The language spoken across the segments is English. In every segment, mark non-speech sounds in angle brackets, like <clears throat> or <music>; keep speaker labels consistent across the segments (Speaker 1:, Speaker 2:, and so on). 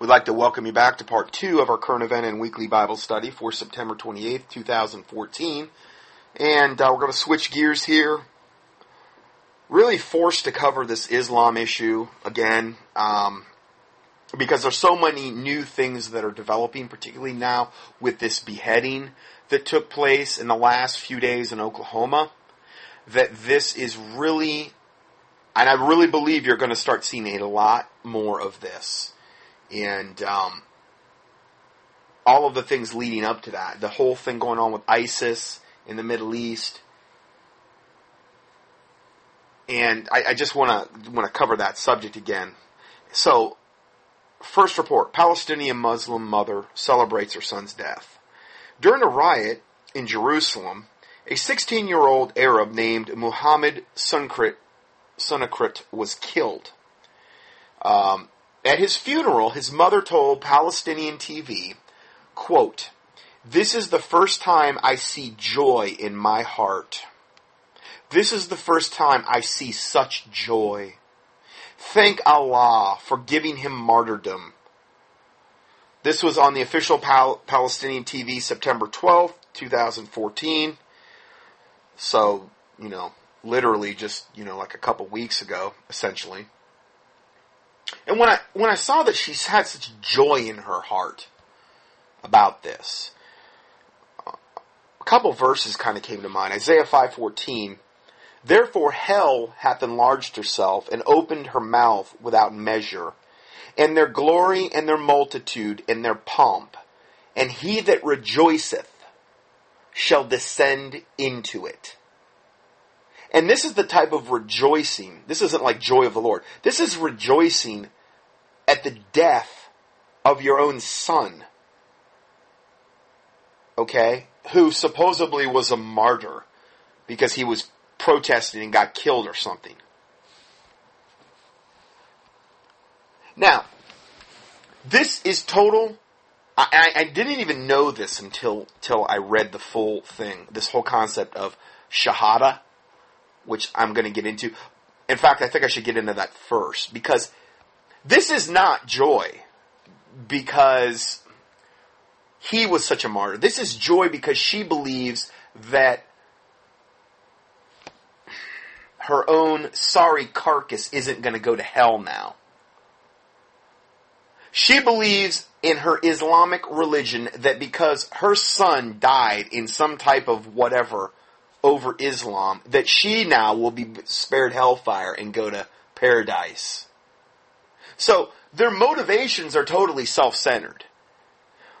Speaker 1: We'd like to welcome you back to part two of our current event and weekly Bible study for September 28th, 2014. And uh, we're going to switch gears here. Really forced to cover this Islam issue again um, because there's so many new things that are developing, particularly now with this beheading that took place in the last few days in Oklahoma, that this is really, and I really believe you're going to start seeing a lot more of this and um, all of the things leading up to that, the whole thing going on with ISIS in the Middle East, and I, I just want to want to cover that subject again. So, first report: Palestinian Muslim mother celebrates her son's death during a riot in Jerusalem. A 16-year-old Arab named Muhammad Sunkrit, Sunakrit was killed. Um, at his funeral, his mother told Palestinian TV, quote, This is the first time I see joy in my heart. This is the first time I see such joy. Thank Allah for giving him martyrdom. This was on the official Pal- Palestinian TV September 12th, 2014. So, you know, literally just, you know, like a couple weeks ago, essentially. And when I when I saw that she had such joy in her heart about this, a couple verses kind of came to mind. Isaiah five fourteen. Therefore hell hath enlarged herself and opened her mouth without measure, and their glory and their multitude and their pomp, and he that rejoiceth shall descend into it. And this is the type of rejoicing. This isn't like joy of the Lord. This is rejoicing at the death of your own son. Okay? Who supposedly was a martyr because he was protesting and got killed or something. Now, this is total. I, I, didn't even know this until, until I read the full thing. This whole concept of shahada, which I'm going to get into. In fact, I think I should get into that first because this is not joy because he was such a martyr. This is joy because she believes that her own sorry carcass isn't going to go to hell now. She believes in her Islamic religion that because her son died in some type of whatever over Islam that she now will be spared hellfire and go to paradise. So their motivations are totally self-centered.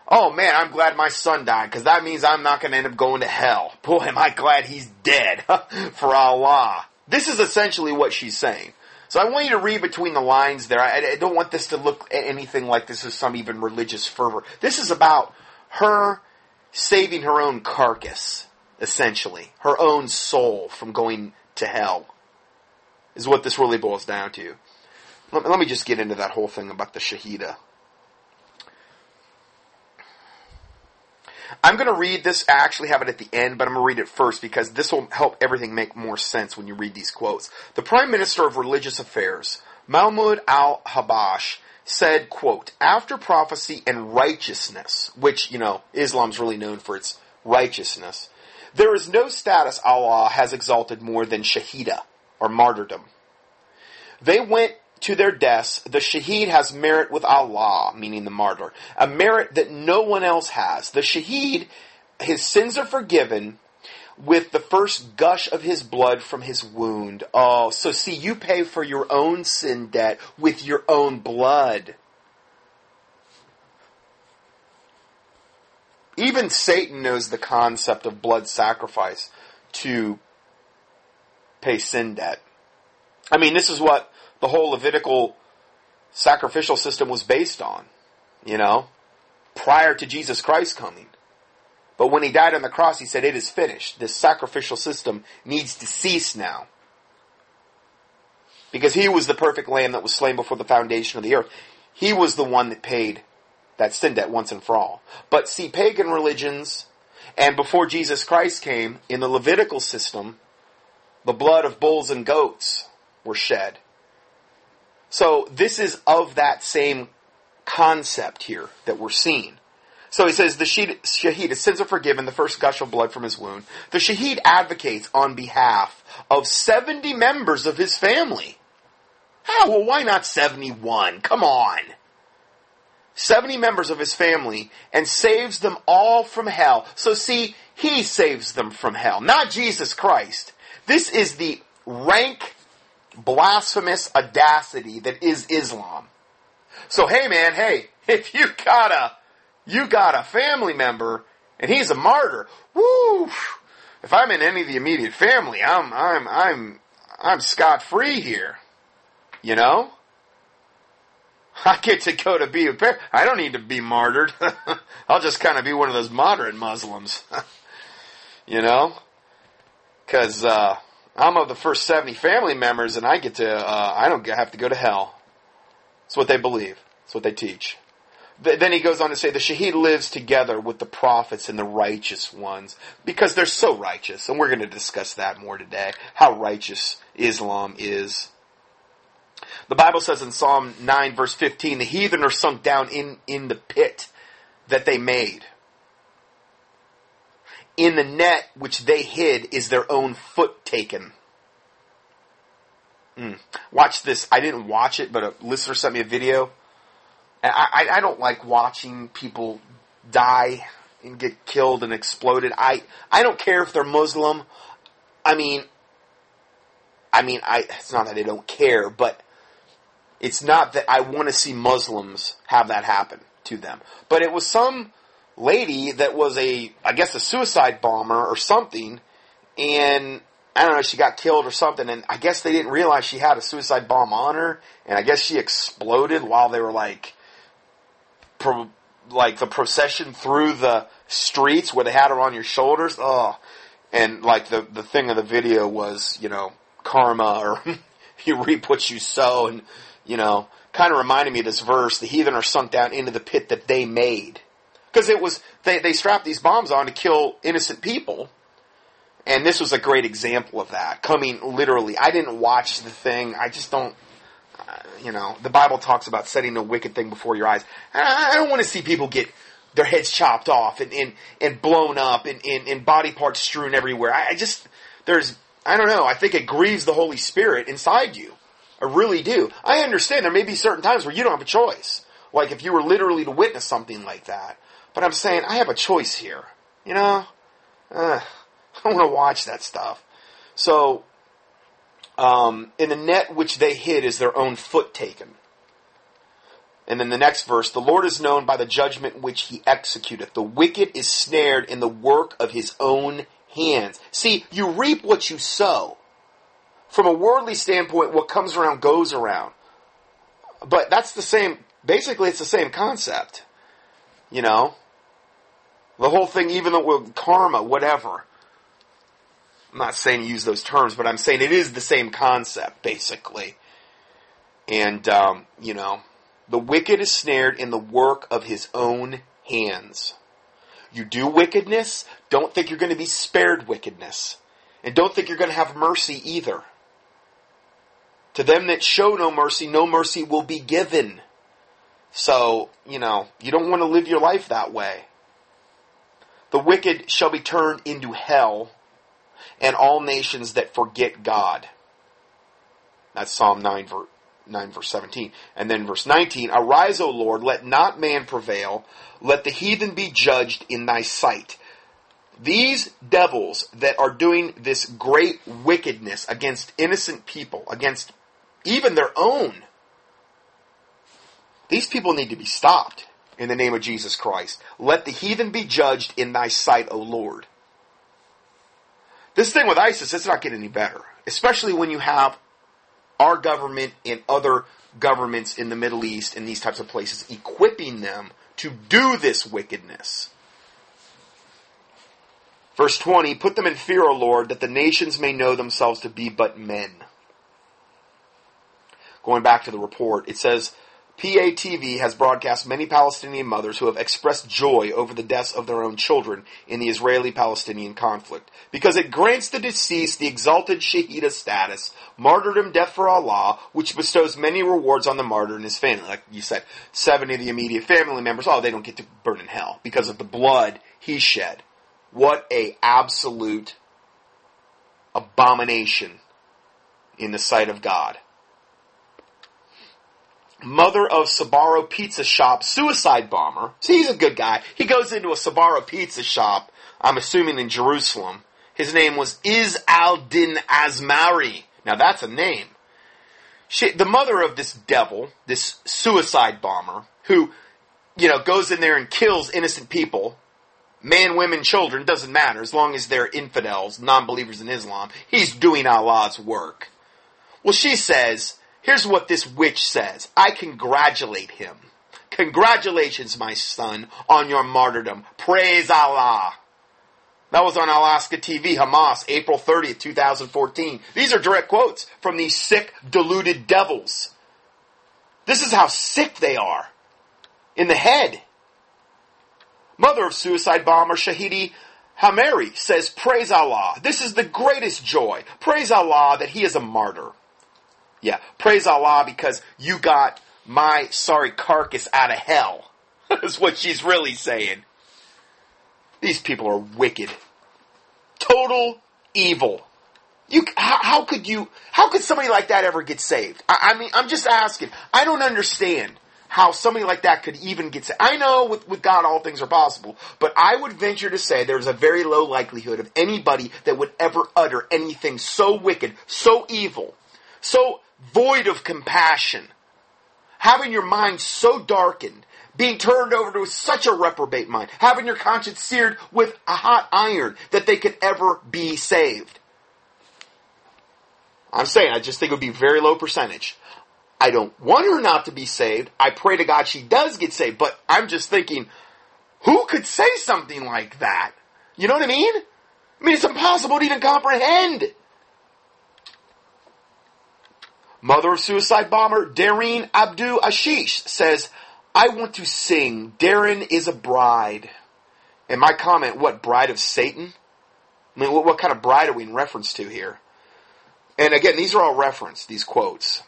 Speaker 1: Oh man, I'm glad my son died because that means I'm not going to end up going to hell. Boy, am I glad he's dead <laughs> for Allah. This is essentially what she's saying. So I want you to read between the lines there. I, I don't want this to look anything like this is some even religious fervor. This is about her saving her own carcass essentially. Her own soul from going to hell is what this really boils down to. Let, let me just get into that whole thing about the Shahida. I'm going to read this. I actually have it at the end, but I'm going to read it first because this will help everything make more sense when you read these quotes. The Prime Minister of Religious Affairs, Mahmoud al-Habash, said, quote, after prophecy and righteousness, which, you know, Islam's really known for its righteousness, there is no status Allah has exalted more than shahida, or martyrdom. They went to their deaths. The shaheed has merit with Allah, meaning the martyr, a merit that no one else has. The shaheed, his sins are forgiven with the first gush of his blood from his wound. Oh, so see, you pay for your own sin debt with your own blood. Even Satan knows the concept of blood sacrifice to pay sin debt. I mean, this is what the whole Levitical sacrificial system was based on, you know, prior to Jesus Christ coming. But when he died on the cross, he said, It is finished. This sacrificial system needs to cease now. Because he was the perfect lamb that was slain before the foundation of the earth. He was the one that paid that sin debt once and for all. But see, pagan religions, and before Jesus Christ came, in the Levitical system, the blood of bulls and goats were shed. So this is of that same concept here that we're seeing. So he says the shaheed, his sins are forgiven, the first gush of blood from his wound. The shaheed advocates on behalf of 70 members of his family. Oh, well, why not 71? Come on. 70 members of his family and saves them all from hell. So see, he saves them from hell, not Jesus Christ. This is the rank blasphemous audacity that is Islam. So hey man, hey, <laughs> if you got a, you got a family member and he's a martyr, woo, if I'm in any of the immediate family, I'm, I'm, I'm, I'm scot free here. You know? <laughs> I get to go to be a pair. I don't need to be martyred. <laughs> I'll just kind of be one of those moderate Muslims. you know? Cause, uh, I'm of the first 70 family members and I get to, uh, I don't have to go to hell. That's what they believe. That's what they teach. Then he goes on to say the Shaheed lives together with the prophets and the righteous ones because they're so righteous. And we're going to discuss that more today. How righteous Islam is. The Bible says in Psalm 9 verse 15, the heathen are sunk down in, in the pit that they made. In the net which they hid is their own foot taken. Mm. Watch this. I didn't watch it, but a listener sent me a video. And I, I, I don't like watching people die and get killed and exploded. I, I don't care if they're Muslim. I mean, I mean, I, it's not that I don't care, but it's not that I want to see Muslims have that happen to them. But it was some lady that was a, I guess a suicide bomber or something, and I don't know, she got killed or something, and I guess they didn't realize she had a suicide bomb on her, and I guess she exploded while they were like, pro, like the procession through the streets where they had her on your shoulders. Oh, and like the the thing of the video was, you know, karma or <laughs> you reap what you sow, and you know, kind of reminded me of this verse, the heathen are sunk down into the pit that they made. Because it was, they, they strapped these bombs on to kill innocent people. And this was a great example of that, coming literally. I didn't watch the thing. I just don't, uh, you know, the Bible talks about setting a wicked thing before your eyes. I, I don't want to see people get their heads chopped off and, and, and blown up and, and, and body parts strewn everywhere. I, I just, there's, I don't know, I think it grieves the Holy Spirit inside you. I really do. I understand there may be certain times where you don't have a choice. Like if you were literally to witness something like that. But I'm saying I have a choice here. You know? Uh, <laughs> I want to watch that stuff. So, um, in the net which they hid is their own foot taken. And then the next verse, the Lord is known by the judgment which he executeth. The wicked is snared in the work of his own hands. See, you reap what you sow from a worldly standpoint, what comes around goes around. But that's the same, basically it's the same concept. You know? The whole thing, even though karma, whatever. I'm not saying use those terms, but I'm saying it is the same concept, basically. And, um, you know, the wicked is snared in the work of his own hands. You do wickedness, don't think you're going to be spared wickedness. And don't think you're going to have mercy either. To them that show no mercy, no mercy will be given. So, you know, you don't want to live your life that way. The wicked shall be turned into hell, and all nations that forget God. That's Psalm 9, verse, 9 verse 17. And then verse 19, Arise, O Lord, let not man prevail, let the heathen be judged in thy sight. These devils that are doing this great wickedness against innocent people, against even their own. These people need to be stopped in the name of Jesus Christ. Let the heathen be judged in thy sight, O Lord. This thing with ISIS, it's not getting any better. Especially when you have our government and other governments in the Middle East and these types of places equipping them to do this wickedness. Verse 20, put them in fear, O Lord, that the nations may know themselves to be but men going back to the report, it says, PATV has broadcast many Palestinian mothers who have expressed joy over the deaths of their own children in the Israeli-Palestinian conflict because it grants the deceased the exalted Shahida status, martyrdom, death for Allah, which bestows many rewards on the martyr and his family. Like you said, 70 of the immediate family members, oh, they don't get to burn in hell because of the blood he shed. What a absolute abomination in the sight of God mother of Sbarro Pizza Shop suicide bomber. See, he's a good guy. He goes into a Sbarro Pizza Shop, I'm assuming in Jerusalem. His name was Is al-Din Azmari. Now that's a name. She, the mother of this devil, this suicide bomber, who, you know, goes in there and kills innocent people, man, women, children, doesn't matter, as long as they're infidels, non-believers in Islam, he's doing Allah's work. Well, she says, Here's what this witch says. I congratulate him. Congratulations, my son, on your martyrdom. Praise Allah. That was on Al-Aqsa TV, Hamas, April 30th, 2014. These are direct quotes from these sick, deluded devils. This is how sick they are. In the head. Mother of suicide bomber Shahidi Hamari says, Praise Allah. This is the greatest joy. Praise Allah that he is a martyr. Yeah. Praise Allah because you got my sorry carcass out of hell. <laughs> Is what she's really saying. These people are wicked. Total evil. You, how, how, could you, how could somebody like that ever get saved? I, I, mean, I'm just asking. I don't understand how somebody like that could even get saved. I know with, with God all things are possible, but I would venture to say there's a very low likelihood of anybody that would ever utter anything so wicked, so evil, so void of compassion, having your mind so darkened, being turned over to such a reprobate mind, having your conscience seared with a hot iron that they could ever be saved. I'm saying, I just think it would be very low percentage. I don't want her not to be saved. I pray to God she does get saved, but I'm just thinking, who could say something like that? You know what I mean? I mean, it's impossible to even comprehend. Mother of suicide bomber Dareen Abdu Ashish says, I want to sing Dareen is a bride. And my comment, what, bride of Satan? I mean, what, what kind of bride are we in reference to here? And again, these are all referenced, these quotes.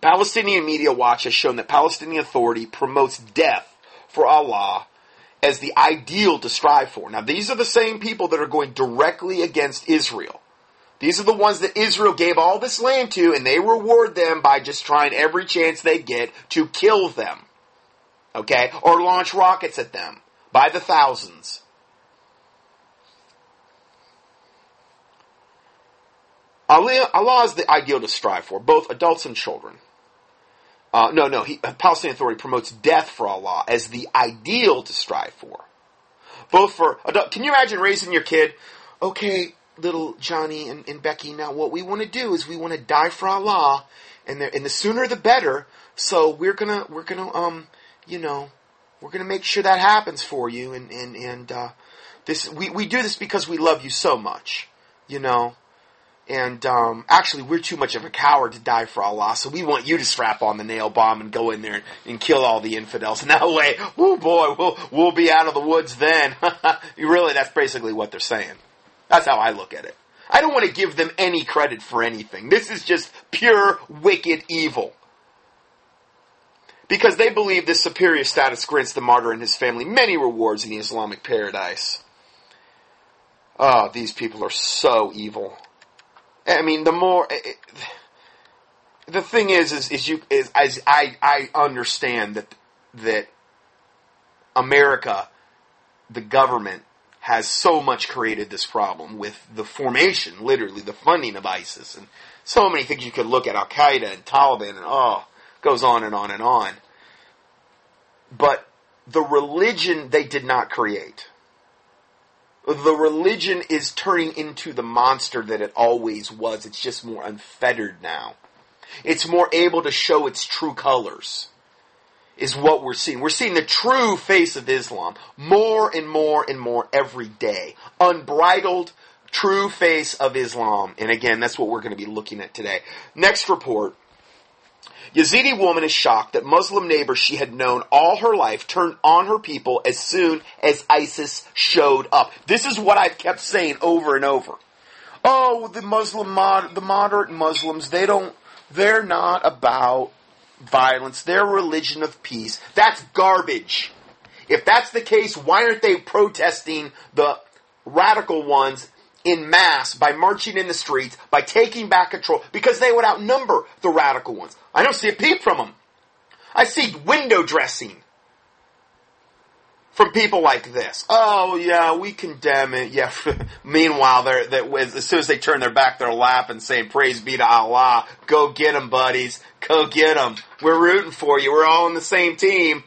Speaker 1: Palestinian Media Watch has shown that Palestinian Authority promotes death for Allah as the ideal to strive for. Now, these are the same people that are going directly against Israel. These are the ones that Israel gave all this land to, and they reward them by just trying every chance they get to kill them. Okay? Or launch rockets at them by the thousands. Allah, is the ideal to strive for, both adults and children. Uh, no, no, he, Palestinian Authority promotes death for Allah as the ideal to strive for. Both for adult, can you imagine raising your kid? Okay, little Johnny and, and Becky, now what we want to do is we want to die for Allah, and and the sooner the better. So we're gonna we're gonna um you know we're gonna make sure that happens for you, and and and uh, this we we do this because we love you so much, you know. And um, actually, we're too much of a coward to die for Allah, so we want you to strap on the nail bomb and go in there and, and kill all the infidels. And <laughs> that way, oh boy, we'll we'll be out of the woods then. <laughs> really, that's basically what they're saying. That's how I look at it. I don't want to give them any credit for anything. This is just pure wicked evil. Because they believe this superior status grants the martyr and his family many rewards in the Islamic paradise. Oh, these people are so evil. I mean, the more it, the thing is, is, is you is as I I understand that that America, the government, has so much created this problem with the formation, literally the funding of ISIS, and so many things you could look at Al Qaeda and Taliban, and oh, goes on and on and on. But the religion they did not create. The religion is turning into the monster that it always was. It's just more unfettered now. It's more able to show its true colors is what we're seeing. We're seeing the true face of Islam more and more and more every day. Unbridled, true face of Islam. And again, that's what we're going to be looking at today. Next report Yazidi woman is shocked that Muslim neighbors she had known all her life turned on her people as soon as ISIS showed up. This is what I've kept saying over and over. Oh, the Muslim mod, the moderate Muslims, they don't, they're not about violence. They're religion of peace. That's garbage. If that's the case, why aren't they protesting the radical ones in mass by marching in the streets, by taking back control, because they would outnumber the radical ones. I don't see a peep from them. I see window dressing from people like this. Oh yeah, we condemn it. Yeah. <laughs> Meanwhile, they're, they're, as soon as they turn their back, they're laughing, saying, "Praise be to Allah." Go get them, buddies. Go get them. We're rooting for you. We're all on the same team.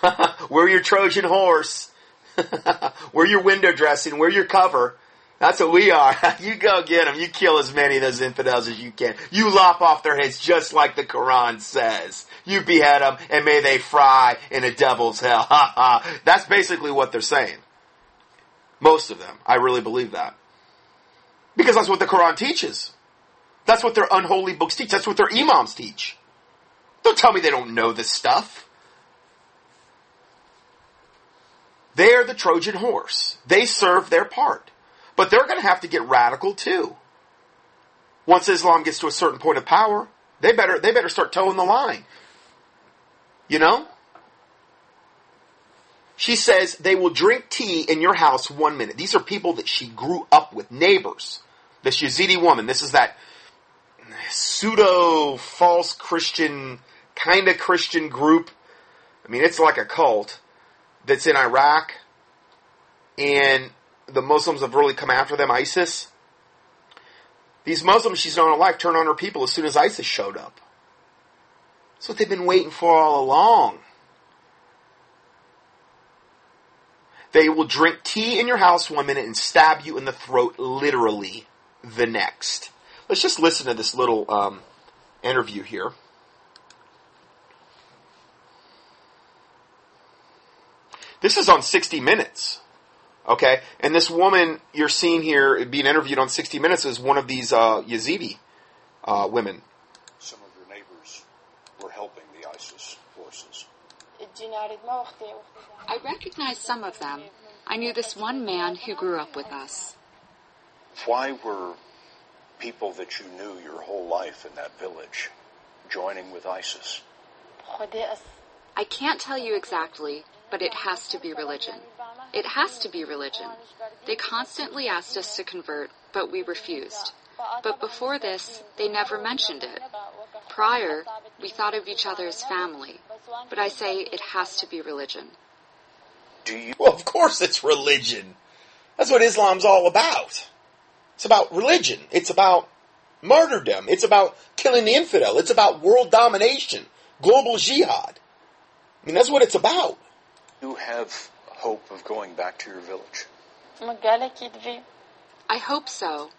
Speaker 1: <laughs> We're your Trojan horse. <laughs> We're your window dressing. We're your cover. That's what we are. <laughs> you go get them. You kill as many of those infidels as you can. You lop off their heads just like the Quran says. You behead them and may they fry in a devil's hell. That's basically what they're saying. Most of them. I really believe that. Because that's what the Quran teaches. That's what their unholy books teach. That's what their imams teach. Don't tell me they don't know this stuff. They're the Trojan horse. They serve their part. But they're going to have to get radical too. Once Islam gets to a certain point of power, they better they better start toeing the line. You know? She says they will drink tea in your house one minute. These are people that she grew up with, neighbors. This Yazidi woman. This is that pseudo false Christian, kind of Christian group. I mean, it's like a cult that's in Iraq. And the Muslims have really come after them, ISIS. These Muslims she's known her life on her people as soon as ISIS showed up. That's what they've been waiting for all along. They will drink tea in your house one minute and stab you in the throat literally the next. Let's just listen to this little um, interview here. This is on 60 Minutes. Okay, and this woman you're seeing here being interviewed on 60 Minutes is one of these uh, Yazidi uh, women.
Speaker 2: Some of your neighbors were helping the ISIS forces.
Speaker 3: I recognized some of them. I knew this one man who grew up with us.
Speaker 2: Why were people that you knew your whole life in that village joining with ISIS?
Speaker 3: I can't tell you exactly, but it has to be religion. It has to be religion. They constantly asked us to convert, but we refused. But before this, they never mentioned it. Prior, we thought of each other as family, but I say it has to be religion.
Speaker 2: Do you?
Speaker 1: Well, of course it's religion. That's what Islam's all about. It's about religion. It's about martyrdom. It's about killing the infidel. It's about world domination, global jihad. I mean, that's what it's about
Speaker 2: you have hope of going back to your village?
Speaker 3: I hope so.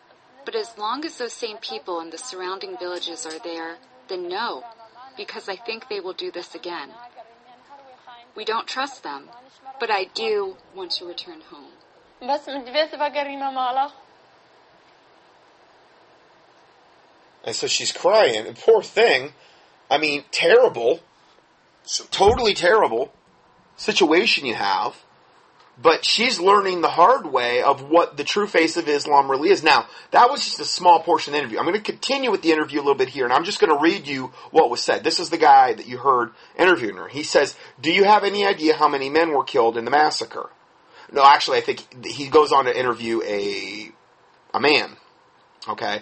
Speaker 3: But as long as those same people in the surrounding villages are there, then no, because I think they will do this again. We don't trust them, but I do want to return home.
Speaker 1: And so she's crying. And Poor thing. I mean, terrible. Totally terrible situation you have, but she's learning the hard way of what the true face of Islam really is. Now, that was just a small portion of the interview. I'm going to continue with the interview a little bit here, and I'm just going to read you what was said. This is the guy that you heard interviewing her. He says, Do you have any idea how many men were killed in the massacre? No, actually, I think he goes on to interview a, a man. Okay?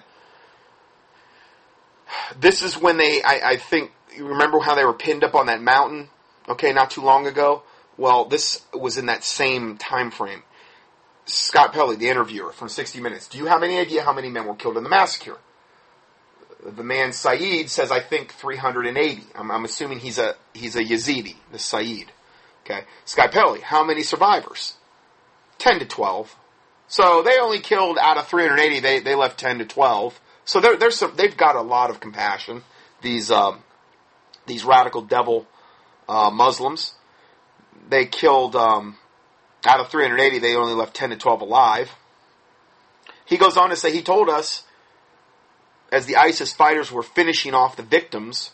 Speaker 1: This is when they, I, I think, you remember how they were pinned up on that mountain? okay, not too long ago. Well, this was in that same time frame. Scott Pelley, the interviewer from 60 Minutes, do you have any idea how many men were killed in the massacre? The man Saeed says, I think 380. I'm, I'm assuming he's a he's a Yazidi, the Saeed. Okay, Scott Pelley, how many survivors? 10 to 12. So they only killed out of 380. They they left 10 to 12. So they're, they're they've got a lot of compassion. These um, these radical devil uh, Muslims. They killed, um, out of 380, they only left 10 to 12 alive. He goes on to say, he told us, as the ISIS fighters were finishing off the victims,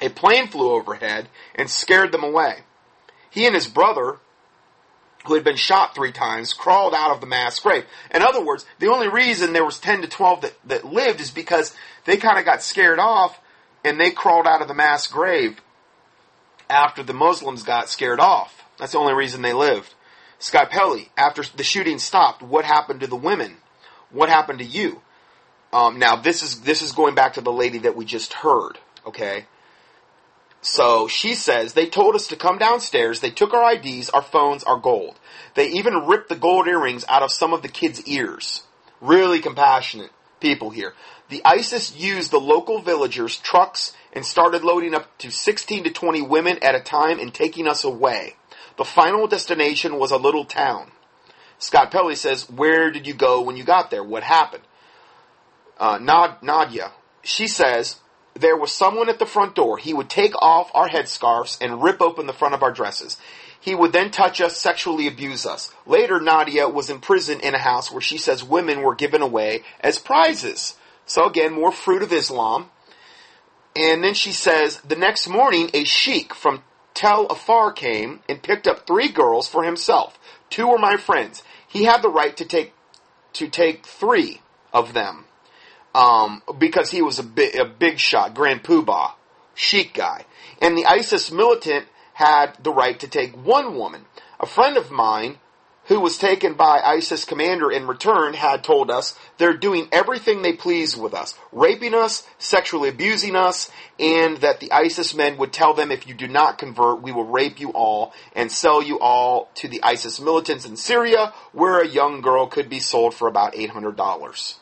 Speaker 1: A plane flew overhead and scared them away. He and his brother, who had been shot three times, crawled out of the mass grave. In other words, the only reason there was 10 to 12 that, that lived is because they kind of got scared off and they crawled out of the mass grave after the Muslims got scared off. That's the only reason they lived. Scott Pelley, after the shooting stopped, what happened to the women? What happened to you? Um, now this is this is going back to the lady that we just heard. Okay, so she says they told us to come downstairs. They took our IDs, our phones, our gold. They even ripped the gold earrings out of some of the kids' ears. Really compassionate people here. The ISIS used the local villagers' trucks and started loading up to 16 to 20 women at a time and taking us away. The final destination was a little town. Scott Pelley says, Where did you go when you got there? What happened? Uh, Nad- Nadia, she says, There was someone at the front door. He would take off our headscarves and rip open the front of our dresses. He would then touch us, sexually abuse us. Later, Nadia was in prison in a house where she says women were given away as prizes. So again, more fruit of Islam. And then she says, the next morning, a sheik from Tel Afar came and picked up three girls for himself. Two were my friends. He had the right to take to take three of them um, because he was a, bi- a big shot, Grand Poobah, sheik guy. And the ISIS militant had the right to take one woman. A friend of mine who was taken by ISIS commander in return had told us they're doing everything they please with us, raping us, sexually abusing us, and that the ISIS men would tell them if you do not convert, we will rape you all and sell you all to the ISIS militants in Syria, where a young girl could be sold for about $800.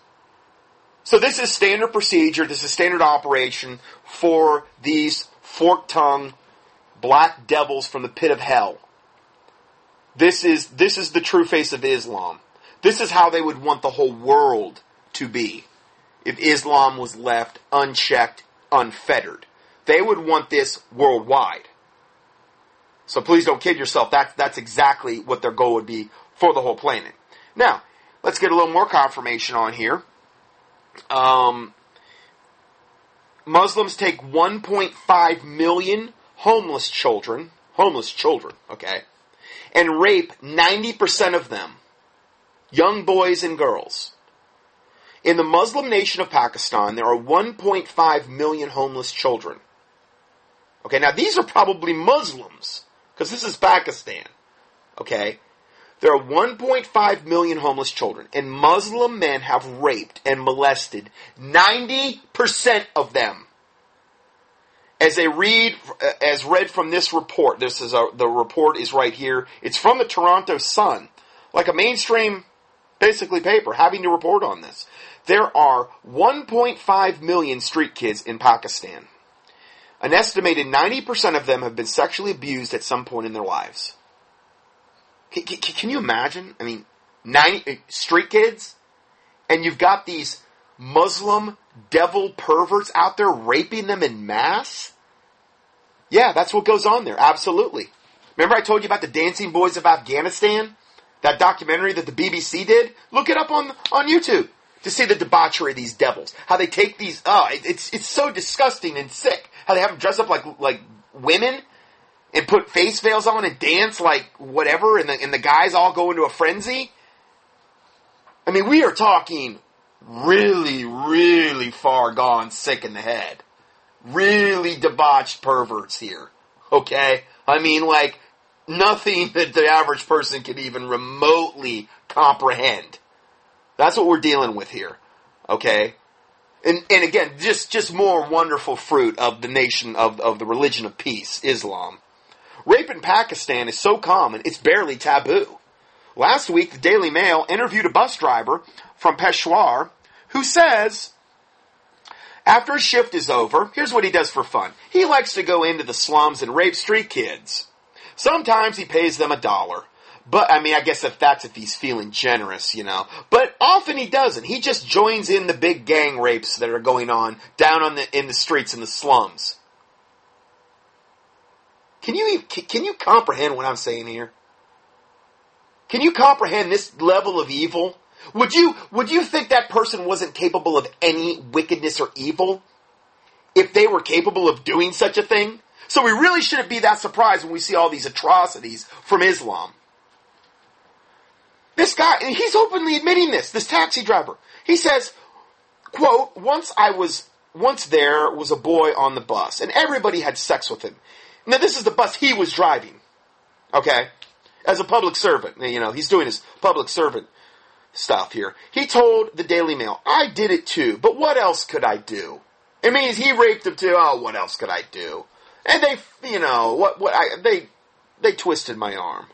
Speaker 1: So this is standard procedure, this is standard operation for these fork-tongued black devils from the pit of hell. This is, this is the true face of Islam. This is how they would want the whole world to be if Islam was left unchecked, unfettered. They would want this worldwide. So please don't kid yourself. That's, that's exactly what their goal would be for the whole planet. Now, let's get a little more confirmation on here. Um, Muslims take 1.5 million homeless children, homeless children, okay, and rape 90% of them, young boys and girls. In the Muslim nation of Pakistan, there are 1.5 million homeless children. Okay, now these are probably Muslims, because this is Pakistan. Okay? There are 1.5 million homeless children, and Muslim men have raped and molested 90% of them. As they read, uh, as read from this report, this is a, the report is right here. It's from the Toronto Sun, like a mainstream, basically paper, having to report on this. There are 1.5 million street kids in Pakistan. An estimated 90% of them have been sexually abused at some point in their lives. Can, can, you imagine? I mean, 90 uh, street kids, and you've got these Muslim devil perverts out there raping them in mass? Yeah, that's what goes on there. Absolutely. Remember I told you about the Dancing Boys of Afghanistan? That documentary that the BBC did? Look it up on, on YouTube to see the debauchery of these devils. How they take these, oh, it's, it's so disgusting and sick. How they have them dress up like, like women and put face veils on and dance like whatever and the, and the guys all go into a frenzy. I mean, we are talking really, really far gone sick in the head. Really debauched perverts here. Okay? I mean, like, nothing <laughs> that the average person can even remotely comprehend. That's what we're dealing with here. Okay? And, and again, just, just more wonderful fruit of the nation of, of the religion of peace, Islam. Rape in Pakistan is so common, it's barely taboo. Last week, the Daily Mail interviewed a bus driver from Peshawar who says, after a shift is over, here's what he does for fun. He likes to go into the slums and rape street kids. Sometimes he pays them a dollar. But, I mean, I guess if that's if he's feeling generous, you know. But often he doesn't. He just joins in the big gang rapes that are going on down on the, in the streets in the slums. Can you, can you comprehend what I'm saying here? Can you comprehend this level of evil? Would you, would you think that person wasn't capable of any wickedness or evil? if they were capable of doing such a thing. So we really shouldn't be that surprised when we see all these atrocities from Islam. This guy, and he's openly admitting this, this taxi driver. He says, quote, once I was, once there was a boy on the bus and everybody had sex with him. Now this is the bus he was driving. Okay? As a public servant. You know, he's doing his public servant stuff here. He told the Daily Mail, I did it too, but what else could I do? It means he raped him too. Oh, what else could I do? And they, you know, what, what I, they, they twisted my arm,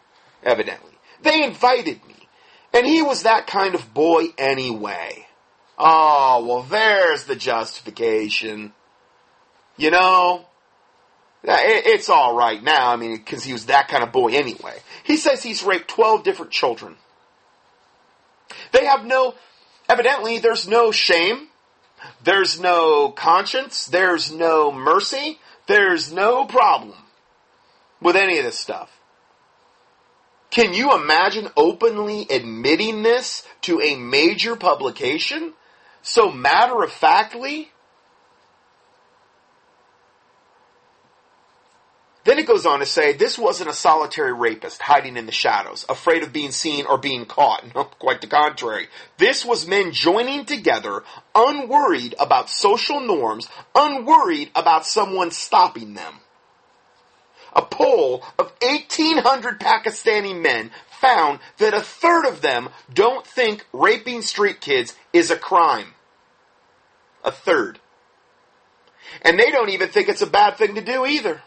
Speaker 1: evidently. They invited me. And he was that kind of boy anyway. Oh, well, there's the justification. You know? It's alright now, I mean, because he was that kind of boy anyway. He says he's raped 12 different children. They have no, evidently, there's no shame. There's no conscience. There's no mercy. There's no problem with any of this stuff. Can you imagine openly admitting this to a major publication? So matter of factly? Then it goes on to say this wasn't a solitary rapist hiding in the shadows, afraid of being seen or being caught. <laughs> No, quite the contrary. This was men joining together, unworried about social norms, unworried about someone stopping them. A poll of 1,800 Pakistani men found that a third of them don't think raping street kids is a crime. A third. And they don't even think it's a bad thing to do either.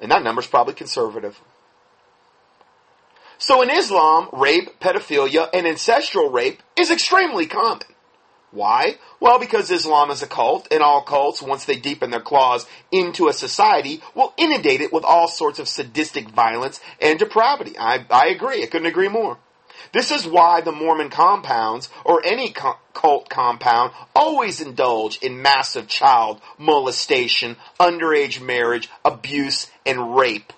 Speaker 1: And that number's probably conservative. So in Islam, rape, pedophilia, and ancestral rape is extremely common. Why? Well, because Islam is a cult, and all cults, once they deepen their claws into a society, will inundate it with all sorts of sadistic violence and depravity. I, I agree. I couldn't agree more. This is why the Mormon compounds, or any cult compound, always indulge in massive child molestation, underage marriage, abuse, and rape.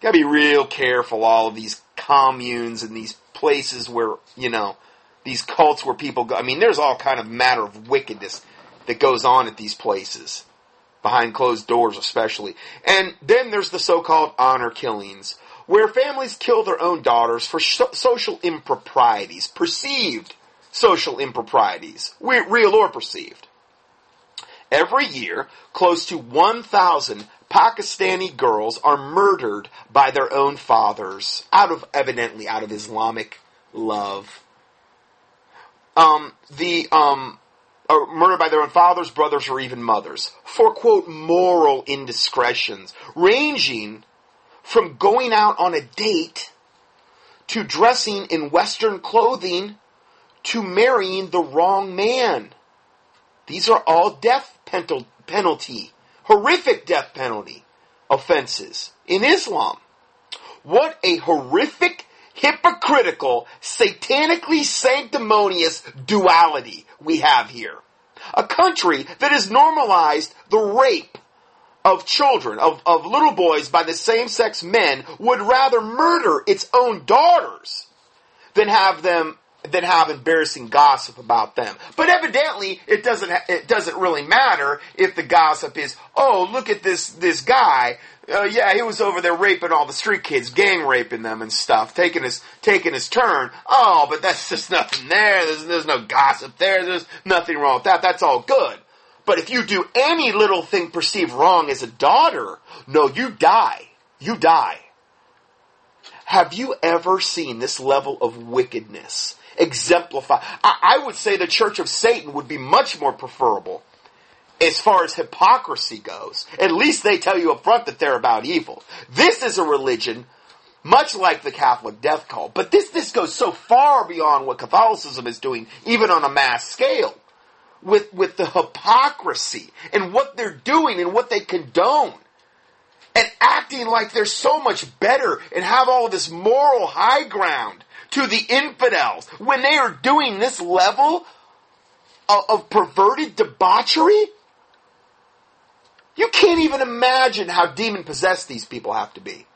Speaker 1: Gotta be real careful, all of these communes and these places where, you know, these cults where people go. I mean, there's all kind of matter of wickedness that goes on at these places. Behind closed doors, especially. And then there's the so-called honor killings, where families kill their own daughters for social improprieties, perceived social improprieties, real or perceived. Every year, close to 1,000 Pakistani girls are murdered by their own fathers, out of evidently out of Islamic love. Um, the um, are murdered by their own fathers, brothers, or even mothers for quote moral indiscretions, ranging from going out on a date to dressing in Western clothing to marrying the wrong man. These are all death penalty, horrific death penalty offenses in Islam. What a horrific, hypocritical, satanically sanctimonious duality we have here. A country that has normalized the rape of children, of, of little boys by the same sex men would rather murder its own daughters than have them than have embarrassing gossip about them. But evidently, it doesn't it doesn't really matter if the gossip is, oh, look at this this guy. Uh, yeah, he was over there raping all the street kids, gang raping them and stuff, taking his taking his turn. Oh, but that's just <laughs> nothing there. There's there's no gossip there. There's nothing wrong with that. That's all good. But if you do any little thing perceived wrong as a daughter, no, you die. You die. Have you ever seen this level of wickedness exemplified? I, I would say the Church of Satan would be much more preferable as far as hypocrisy goes. At least they tell you up front that they're about evil. This is a religion much like the Catholic death cult. But this, this goes so far beyond what Catholicism is doing, even on a mass scale with, with the hypocrisy and what they're doing and what they condone. And acting like they're so much better and have all this moral high ground to the infidels when they are doing this level of, of perverted debauchery. You can't even imagine how demon possessed these people have to be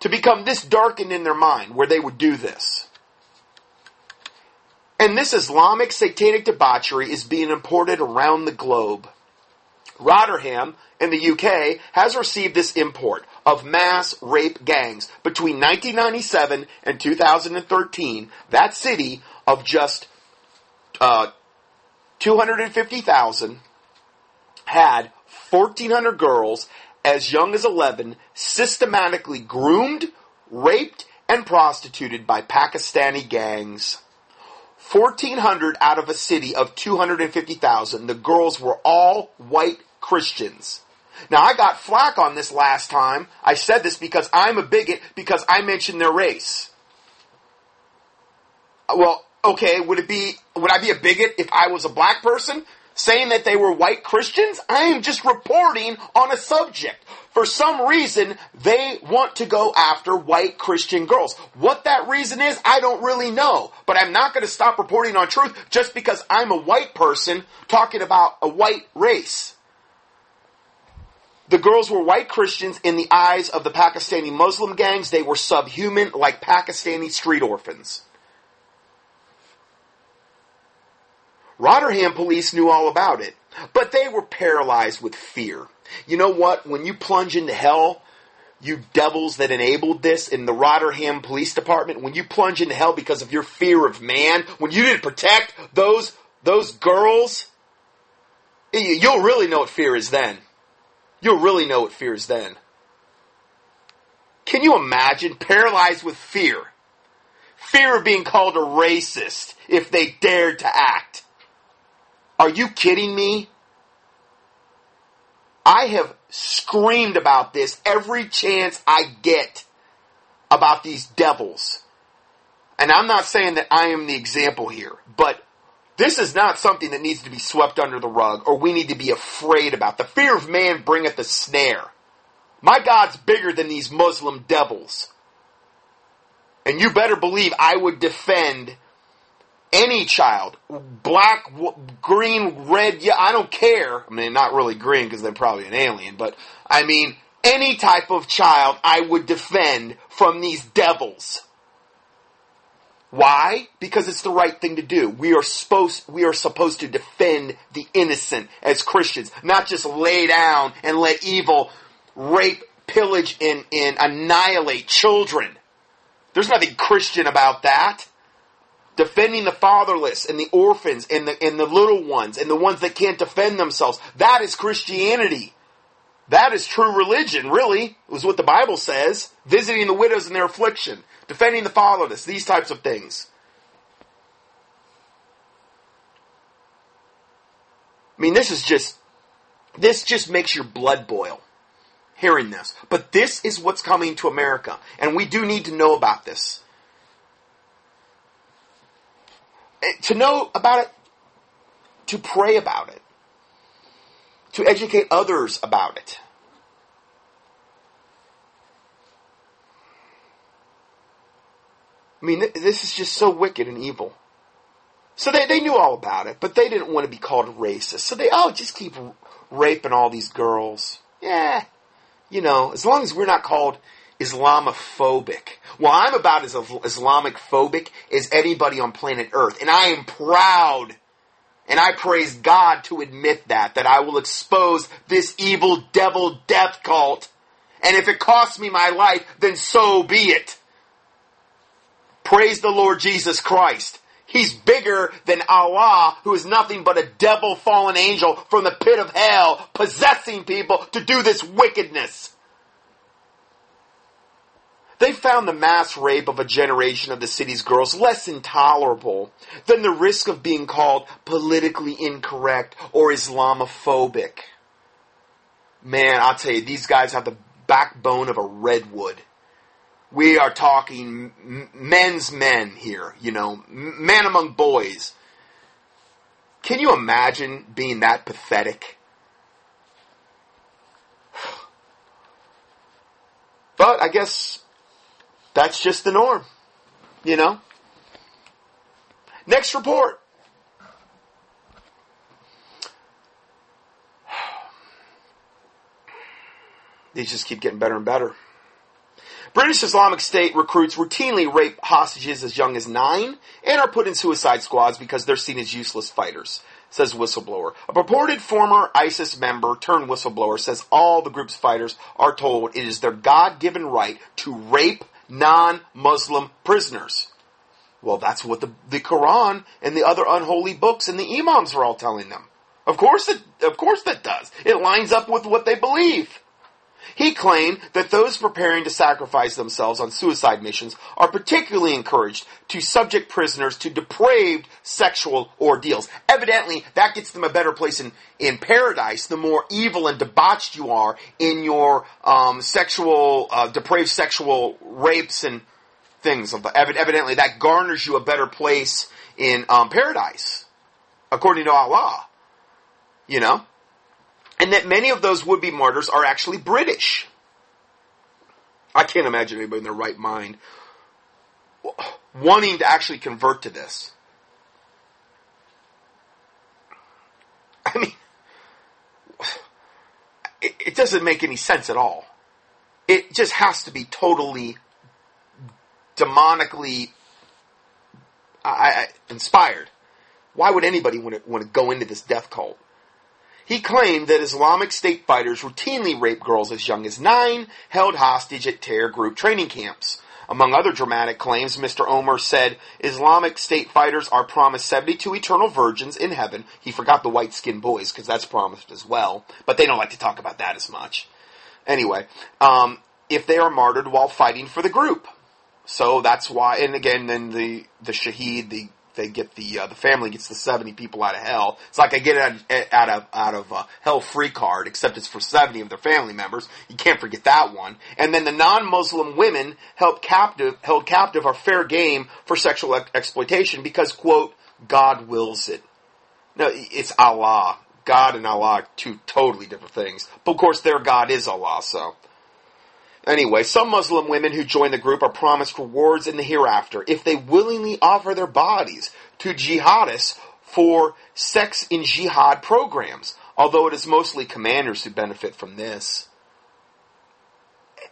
Speaker 1: to become this darkened in their mind where they would do this. And this Islamic satanic debauchery is being imported around the globe. Rotherham in the UK has received this import of mass rape gangs between 1997 and 2013. That city of just uh, 250,000 had 1,400 girls as young as 11 systematically groomed, raped, and prostituted by Pakistani gangs. 1,400 out of a city of 250,000. The girls were all white Christians. Now I got flack on this last time. I said this because I'm a bigot because I mentioned their race. Well, okay, would it be, would I be a bigot if I was a black person? saying that they were white Christians. I am just reporting on a subject. For some reason, they want to go after white Christian girls. What that reason is, I don't really know. But I'm not going to stop reporting on truth just because I'm a white person talking about a white race. The girls were white Christians in the eyes of the Pakistani Muslim gangs. They were subhuman like Pakistani street orphans. Rotherham police knew all about it, but they were paralyzed with fear. You know what? When you plunge into hell, you devils that enabled this in the Rotherham Police Department, when you plunge into hell because of your fear of man, when you didn't protect those those girls, you'll really know what fear is then. You'll really know what fear is then. Can you imagine paralyzed with fear? Fear of being called a racist if they dared to act. Are you kidding me? I have screamed about this every chance I get about these devils. And I'm not saying that I am the example here, but this is not something that needs to be swept under the rug or we need to be afraid about. The fear of man bringeth a snare. My God's bigger than these Muslim devils. And you better believe I would defend any child, black, green, red, yeah, I don't care. I mean, not really green because they're probably an alien, but I mean, any type of child I would defend from these devils. Why? Because it's the right thing to do. We are supposed, we are supposed to defend the innocent as Christians, not just lay down and let evil rape, pillage, and, and annihilate children. There's nothing Christian about that defending the fatherless and the orphans and the, and the little ones and the ones that can't defend themselves. That is Christianity. That is true religion, really, is what the Bible says. Visiting the widows in their affliction, defending the fatherless, these types of things. I mean, this is just, this just makes your blood boil hearing this. But this is what's coming to America. And we do need to know about this. Eh, to know about it, to pray about it, to educate others about it. I mean, this is just so wicked and evil. So they, they knew all about it, but they didn't want to be called racist. So they, oh, just keep raping all these girls. Yeah. You know, as long as we're not called Islamophobic. Well, I'm about as Islamic phobic as anybody on planet Earth, and I am proud and I praise God to admit that, that I will expose this evil devil death cult. And if it costs me my life, then so be it. Praise the Lord Jesus Christ. He's bigger than Allah, who is nothing but a devil fallen angel from the pit of hell, possessing people to do this wickedness. They found the mass rape of a generation of the city's girls less intolerable than the risk of being called politically incorrect or Islamophobic. Man, I'll tell you, these guys have the backbone of a redwood. We are talking men's men here, you know, men among boys. Can you imagine being that pathetic? <sighs> But I guess that's just the norm. You know? Next report. <sighs> These just keep getting better and better. British Islamic State recruits routinely rape hostages as young as nine and are put in suicide squads because they're seen as useless fighters, says whistleblower. A purported former ISIS member turned whistleblower says all the group's fighters are told it is their God-given right to rape non-Muslim prisoners. Well, that's what the, the Quran and the other unholy books and the imams are all telling them. Of course it, of course that does. It lines up with what they believe. He claimed that those preparing to sacrifice themselves on suicide missions are particularly encouraged to subject prisoners to depraved sexual ordeals. Evidently, that gets them a better place in, in paradise the more evil and debauched you are in your um, sexual, uh, depraved sexual rapes and things. Evidently, that garners you a better place in um, paradise, according to Allah. You know? And that many of those would-be martyrs are actually British. I can't imagine anybody in their right mind wanting to actually convert to this. I mean, it, it doesn't make any sense at all. It just has to be totally demonically I, I, inspired. Why would anybody want to, want to go into this death cult? He claimed that Islamic State fighters routinely rape girls as young as nine, held hostage at terror group training camps. Among other dramatic claims, Mr. Omer said Islamic State fighters are promised 72 eternal virgins in heaven. He forgot the white skinned boys because that's promised as well, but they don't like to talk about that as much. Anyway, um, if they are martyred while fighting for the group. So that's why, and again, then the, the shaheed, the they get the uh, the family gets the seventy people out of hell. It's like I get out, out of out of uh, hell free card, except it's for seventy of their family members. You can't forget that one. And then the non-Muslim women held captive held captive are fair game for sexual ex- exploitation because quote God wills it. No, it's Allah. God and Allah are two totally different things. But of course, their God is Allah, so. Anyway, some Muslim women who join the group are promised rewards in the hereafter if they willingly offer their bodies to jihadists for sex in jihad programs, although it is mostly commanders who benefit from this.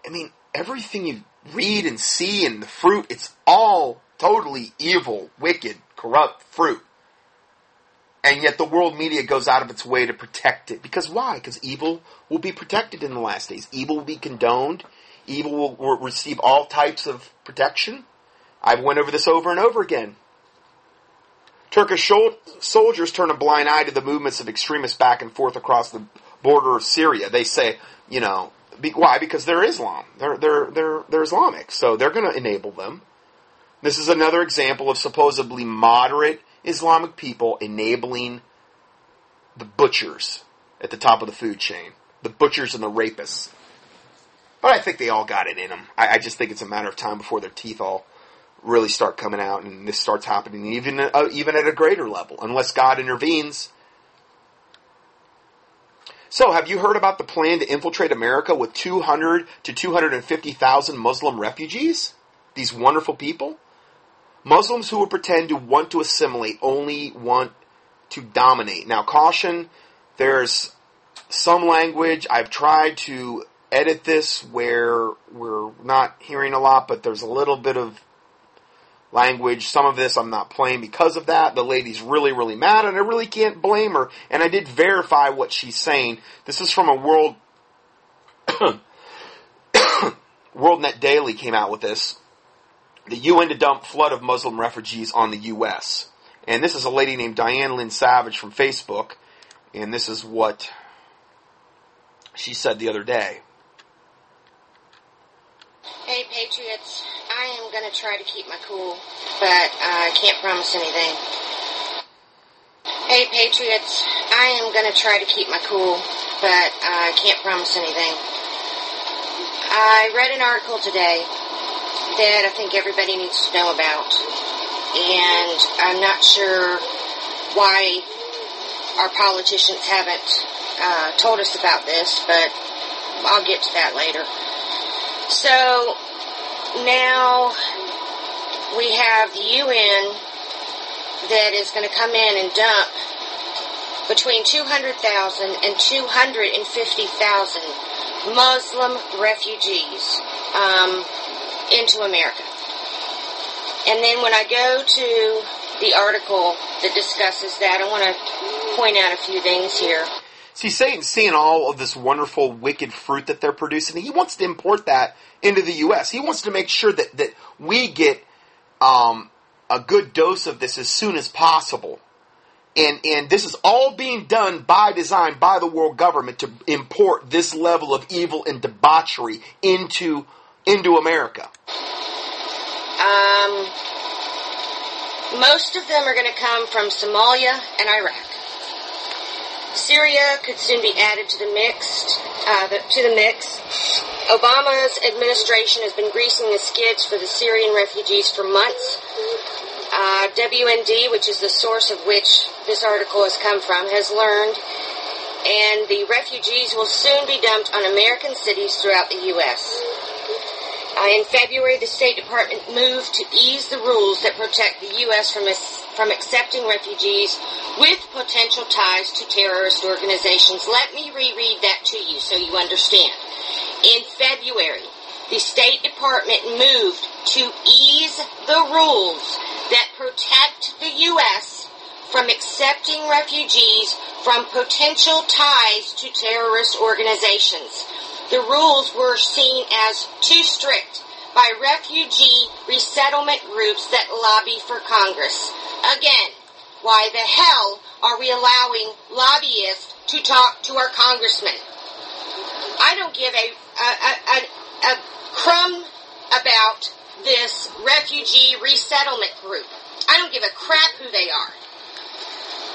Speaker 1: I mean, everything you read and see and the fruit, it's all totally evil, wicked, corrupt fruit. And yet the world media goes out of its way to protect it. Because why? Because evil will be protected in the last days. Evil will be condoned evil will, will receive all types of protection. I've went over this over and over again. Turkish soldiers turn a blind eye to the movements of extremists back and forth across the border of Syria. They say, you know, be, why? Because they're Islam. They're they're they're they're Islamic, so they're going to enable them. This is another example of supposedly moderate Islamic people enabling the butchers at the top of the food chain, the butchers and the rapists. But I think they all got it in them. I, I just think it's a matter of time before their teeth all really start coming out, and this starts happening even uh, even at a greater level, unless God intervenes. So, have you heard about the plan to infiltrate America with 200 to 250,000 Muslim refugees? These wonderful people? Muslims who would pretend to want to assimilate only want to dominate. Now, caution, there's some language I've tried to edit this where we're not hearing a lot, but there's a little bit of language. Some of this I'm not playing because of that. The lady's really, really mad, and I really can't blame her. And I did verify what she's saying. This is from a World <coughs> <coughs> WorldNet Daily came out with this. The UN to dump flood of Muslim refugees on the U.S. And this is a lady named Diane Lynn Savage from Facebook. And this is what she said the other day.
Speaker 4: Hey, Patriots. I am going to try to keep my cool, but I can't promise anything. Hey, Patriots. I am going to try to keep my cool, but I can't promise anything. I read an article today that I think everybody needs to know about, and I'm not sure why our politicians haven't uh, told us about this, but I'll get to that later. So now we have the UN that is going to come in and dump between 200,000 and 250,000 Muslim refugees um, into America. And then when I go to the article that discusses that, I want to point out a few things here.
Speaker 1: See, Satan's seeing all of this wonderful, wicked fruit that they're producing. He wants to import that into the U.S. He wants to make sure that, that we get um, a good dose of this as soon as possible. And, and this is all being done by design by the world government to import this level of evil and debauchery into into America.
Speaker 4: Um, most of them are going to come from Somalia and Iraq. Syria could soon be added to the mix. Uh, to the mix. Obama's administration has been greasing the skids for the Syrian refugees for months. Uh, WND, which is the source of which this article has come from, has learned, and the refugees will soon be dumped on American cities throughout the U.S. Uh, in February, the State Department moved to ease the rules that protect the U.S. from, from accepting refugees with potential ties to terrorist organizations. Let me reread that to you so you understand. In February, the State Department moved to ease the rules that protect the U.S. from accepting refugees from potential ties to terrorist organizations. The rules were seen as too strict by refugee resettlement groups that lobby for Congress. Again, why the hell are we allowing lobbyists to talk to our congressmen? I don't give a, a, a, a, crumb about this refugee resettlement group. I don't give a crap who they are.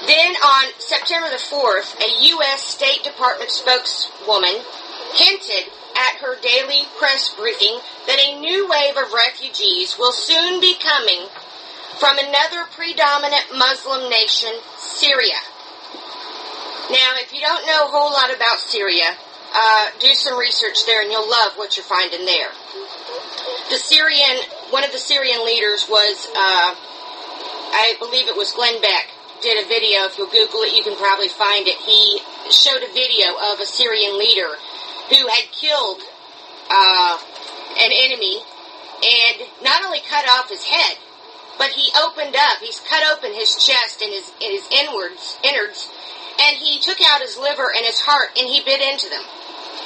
Speaker 4: Then on September the 4th, a U.S. State Department spokeswoman hinted at her daily press briefing that a new wave of refugees will soon be coming from another predominant Muslim nation, Syria. Now, if you don't know a whole lot about Syria, uh, do some research there and you'll love what you're finding there. The Syrian, one of the Syrian leaders was, uh, I believe it was Glenn Beck, did a video. If you'll Google it, you can probably find it. He showed a video of a Syrian leader who had killed uh, an enemy and not only cut off his head, but he opened up. He's cut open his chest and his and his inwards innards, and he took out his liver and his heart and he bit into them.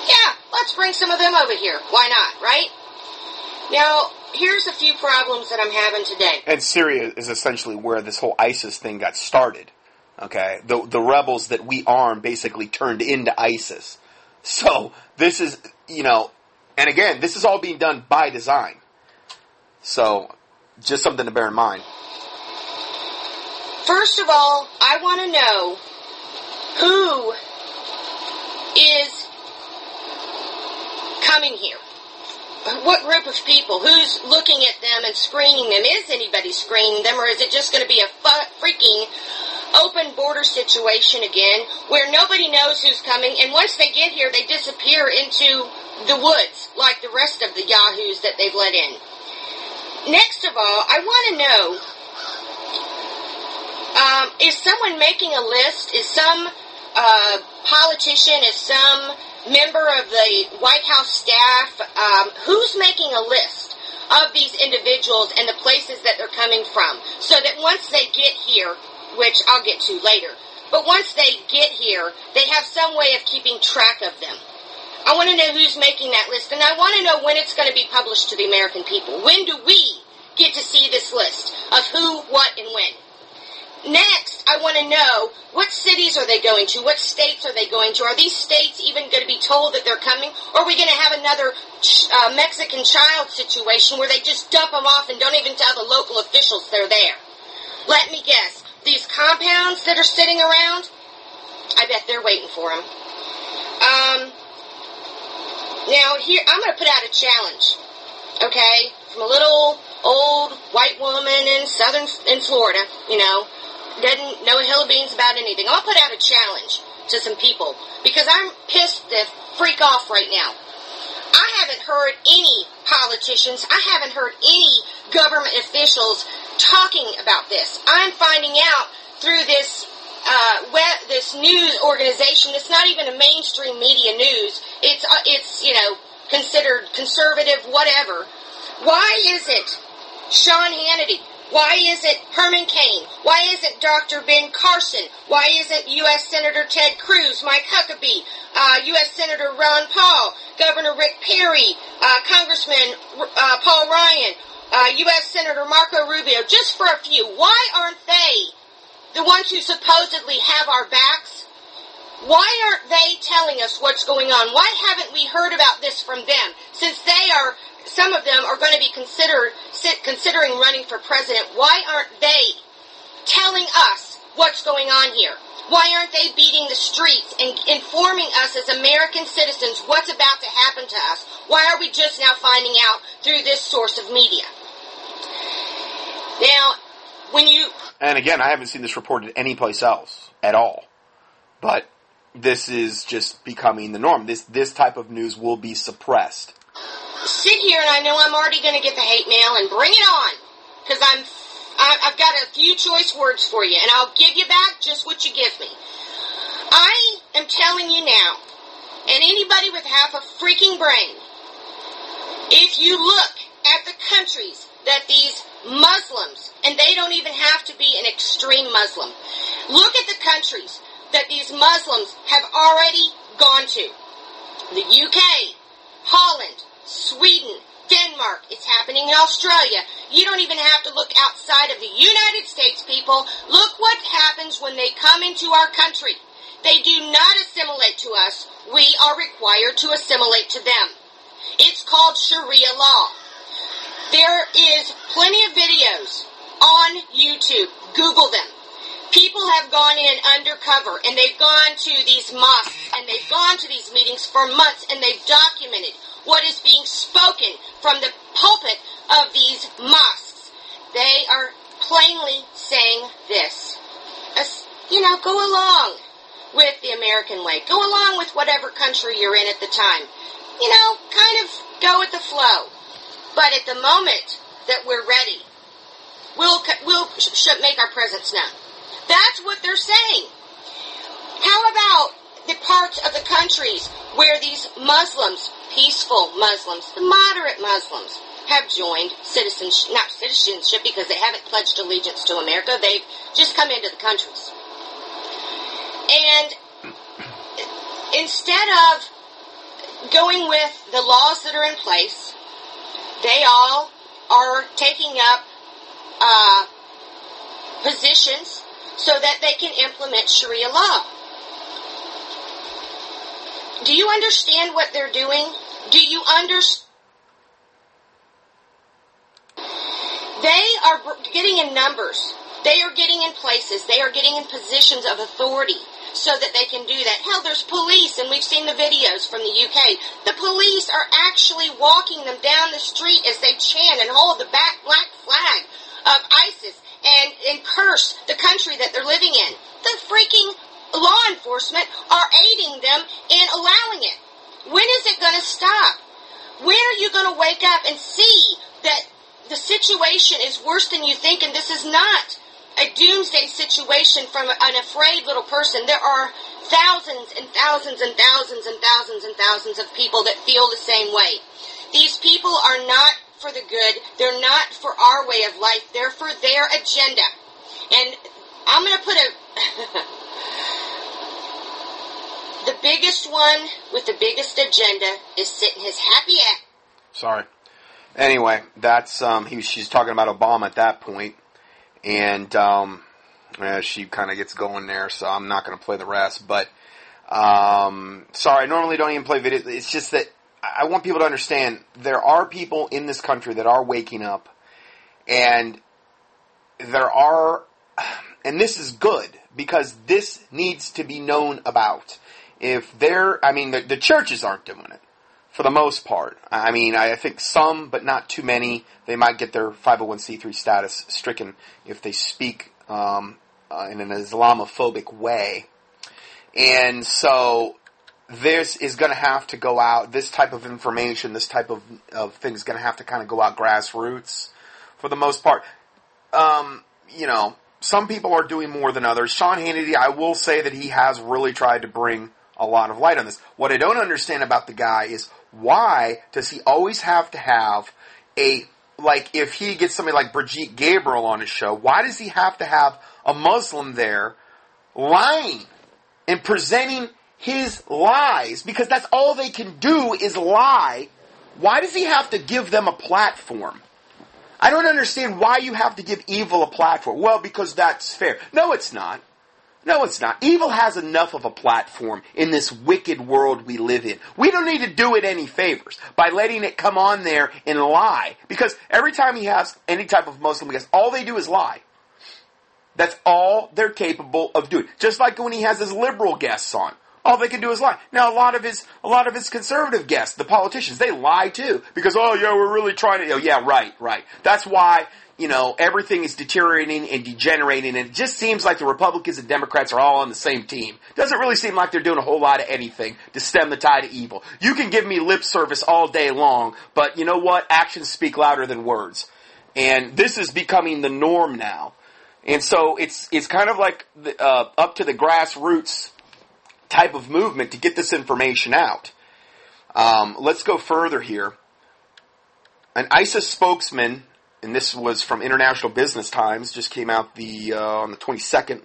Speaker 4: Yeah, let's bring some of them over here. Why not, right? Now, here's a few problems that I'm having today.
Speaker 1: And Syria is essentially where this whole ISIS thing got started. Okay, the the rebels that we arm basically turned into ISIS. So this is, you know, and again, this is all being done by design. So just something to bear in mind.
Speaker 4: First of all, I want to know who is coming here. What group of people? Who's looking at them and screening them? Is anybody screening them, or is it just going to be a fu- freaking open border situation again where nobody knows who's coming, and once they get here, they disappear into the woods like the rest of the yahoos that they've let in. Next of all, I want to know um, is someone making a list? Is some uh, politician, is some member of the White House staff, um, who's making a list of these individuals and the places that they're coming from so that once they get here, which I'll get to later. But once they get here, they have some way of keeping track of them. I want to know who's making that list, and I want to know when it's going to be published to the American people. When do we get to see this list of who, what, and when? Next, I want to know what cities are they going to? What states are they going to? Are these states even going to be told that they're coming? Or are we going to have another uh, Mexican child situation where they just dump them off and don't even tell the local officials they're there? Let me guess these compounds that are sitting around, I bet they're waiting for them. Um, now here, I'm going to put out a challenge, okay, from a little old white woman in southern, in Florida, you know, doesn't know a hill of beans about anything. I'll put out a challenge to some people because I'm pissed the freak off right now. I haven't heard any politicians, I haven't heard any government officials talking about this. I'm finding out through this uh, web, this news organization It's not even a mainstream media news. It's uh, it's you know considered conservative, whatever. Why is it Sean Hannity? Why is it Herman Cain? Why isn't Dr. Ben Carson? Why isn't U.S. Senator Ted Cruz, Mike Huckabee, uh, U.S. Senator Ron Paul, Governor Rick Perry, uh, Congressman uh, Paul Ryan, U.S. Uh, Senator Marco Rubio, just for a few? Why aren't they the ones who supposedly have our backs? Why aren't they telling us what's going on? Why haven't we heard about this from them? Since they are some of them are going to be considered considering running for president. Why aren't they telling us what's going on here? Why aren't they beating the streets and informing us as American citizens what's about to happen to us? Why are we just now finding out through this source of media? Now, when you
Speaker 1: and again, I haven't seen this reported anyplace else at all, but this is just becoming the norm. This this type of news will be suppressed
Speaker 4: sit here and I know I'm already going to get the hate mail and bring it on because I'm I've got a few choice words for you and I'll give you back just what you give me. I am telling you now, and anybody with half a freaking brain, if you look at the countries that these Muslims, and they don't even have to be an extreme Muslim, look at the countries that these Muslims have already gone to. The UK, Holland, Sweden, Denmark. It's happening in Australia. You don't even have to look outside of the United States, people. Look what happens when they come into our country. They do not assimilate to us. We are required to assimilate to them. It's called Sharia law. There is plenty of videos on YouTube. Google them. People have gone in undercover and they've gone to these mosques and they've gone to these meetings for months and they've documented what is being spoken from the pulpit of these mosques. They are plainly saying this. As, you know, go along with the American way. Go along with whatever country you're in at the time. You know, kind of go with the flow. But at the moment that we're ready, we'll, we'll should make our presence known. That's what they're saying. How about the parts of the countries where these Muslims, peaceful Muslims, the moderate Muslims, have joined citizenship, not citizenship because they haven't pledged allegiance to America, they've just come into the countries. And instead of going with the laws that are in place, they all are taking up uh, positions so that they can implement Sharia law. Do you understand what they're doing? Do you understand? They are getting in numbers. They are getting in places. They are getting in positions of authority so that they can do that. Hell, there's police, and we've seen the videos from the UK. The police are actually walking them down the street as they chant and hold the back black flag of ISIS and, and curse the country that they're living in. The freaking law enforcement are aiding them in allowing it. When is it going to stop? When are you going to wake up and see that the situation is worse than you think and this is not a doomsday situation from an afraid little person? There are thousands and thousands and thousands and thousands and thousands of people that feel the same way. These people are not for the good. They're not for our way of life. They're for their agenda. And I'm going to put a <laughs> The biggest one with the biggest agenda is sitting his happy ass.
Speaker 1: Sorry. Anyway, that's um, he. She's talking about Obama at that point, and um, yeah, she kind of gets going there. So I'm not going to play the rest. But um, sorry, I normally don't even play videos. It's just that I want people to understand there are people in this country that are waking up, and there are, and this is good because this needs to be known about if they're, I mean, the, the churches aren't doing it for the most part. I mean, I think some, but not too many. They might get their 501c3 status stricken if they speak um, uh, in an Islamophobic way. And so this is going to have to go out. This type of information, this type of, of thing is going to have to kind of go out grassroots for the most part. Um, you know, some people are doing more than others. Sean Hannity, I will say that he has really tried to bring a lot of light on this. What I don't understand about the guy is why does he always have to have a like if he gets somebody like Brigitte Gabriel on his show, why does he have to have a Muslim there lying and presenting his lies? Because that's all they can do is lie. Why does he have to give them a platform? I don't understand why you have to give evil a platform. Well, because that's fair. No, it's not. No, it's not. Evil has enough of a platform in this wicked world we live in. We don't need to do it any favors by letting it come on there and lie. Because every time he has any type of Muslim guest, all they do is lie. That's all they're capable of doing. Just like when he has his liberal guests on. All they can do is lie. Now, a lot of his, a lot of his conservative guests, the politicians, they lie too. Because, oh yeah, we're really trying to, oh yeah, right, right. That's why, you know, everything is deteriorating and degenerating and it just seems like the Republicans and Democrats are all on the same team. Doesn't really seem like they're doing a whole lot of anything to stem the tide of evil. You can give me lip service all day long, but you know what? Actions speak louder than words. And this is becoming the norm now. And so it's, it's kind of like the, uh, up to the grassroots type of movement to get this information out. Um, let's go further here. An ISIS spokesman, and this was from International Business Times, just came out the uh, on the 22nd.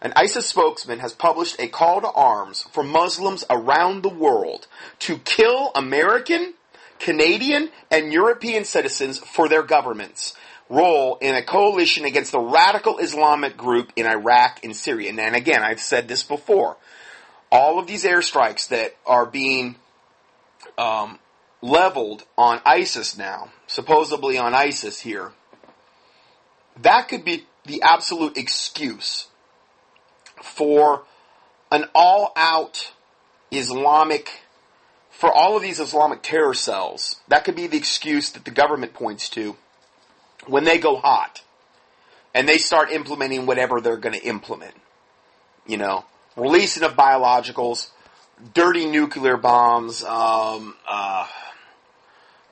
Speaker 1: An ISIS spokesman has published a call to arms for Muslims around the world to kill American, Canadian, and European citizens for their governments role in a coalition against the radical Islamic group in Iraq and Syria. And again, I've said this before all of these airstrikes that are being um, leveled on ISIS now, supposedly on ISIS here, that could be the absolute excuse for an all out Islamic, for all of these Islamic terror cells. That could be the excuse that the government points to when they go hot and they start implementing whatever they're going to implement. You know, releasing of biologicals, dirty nuclear bombs, um, uh,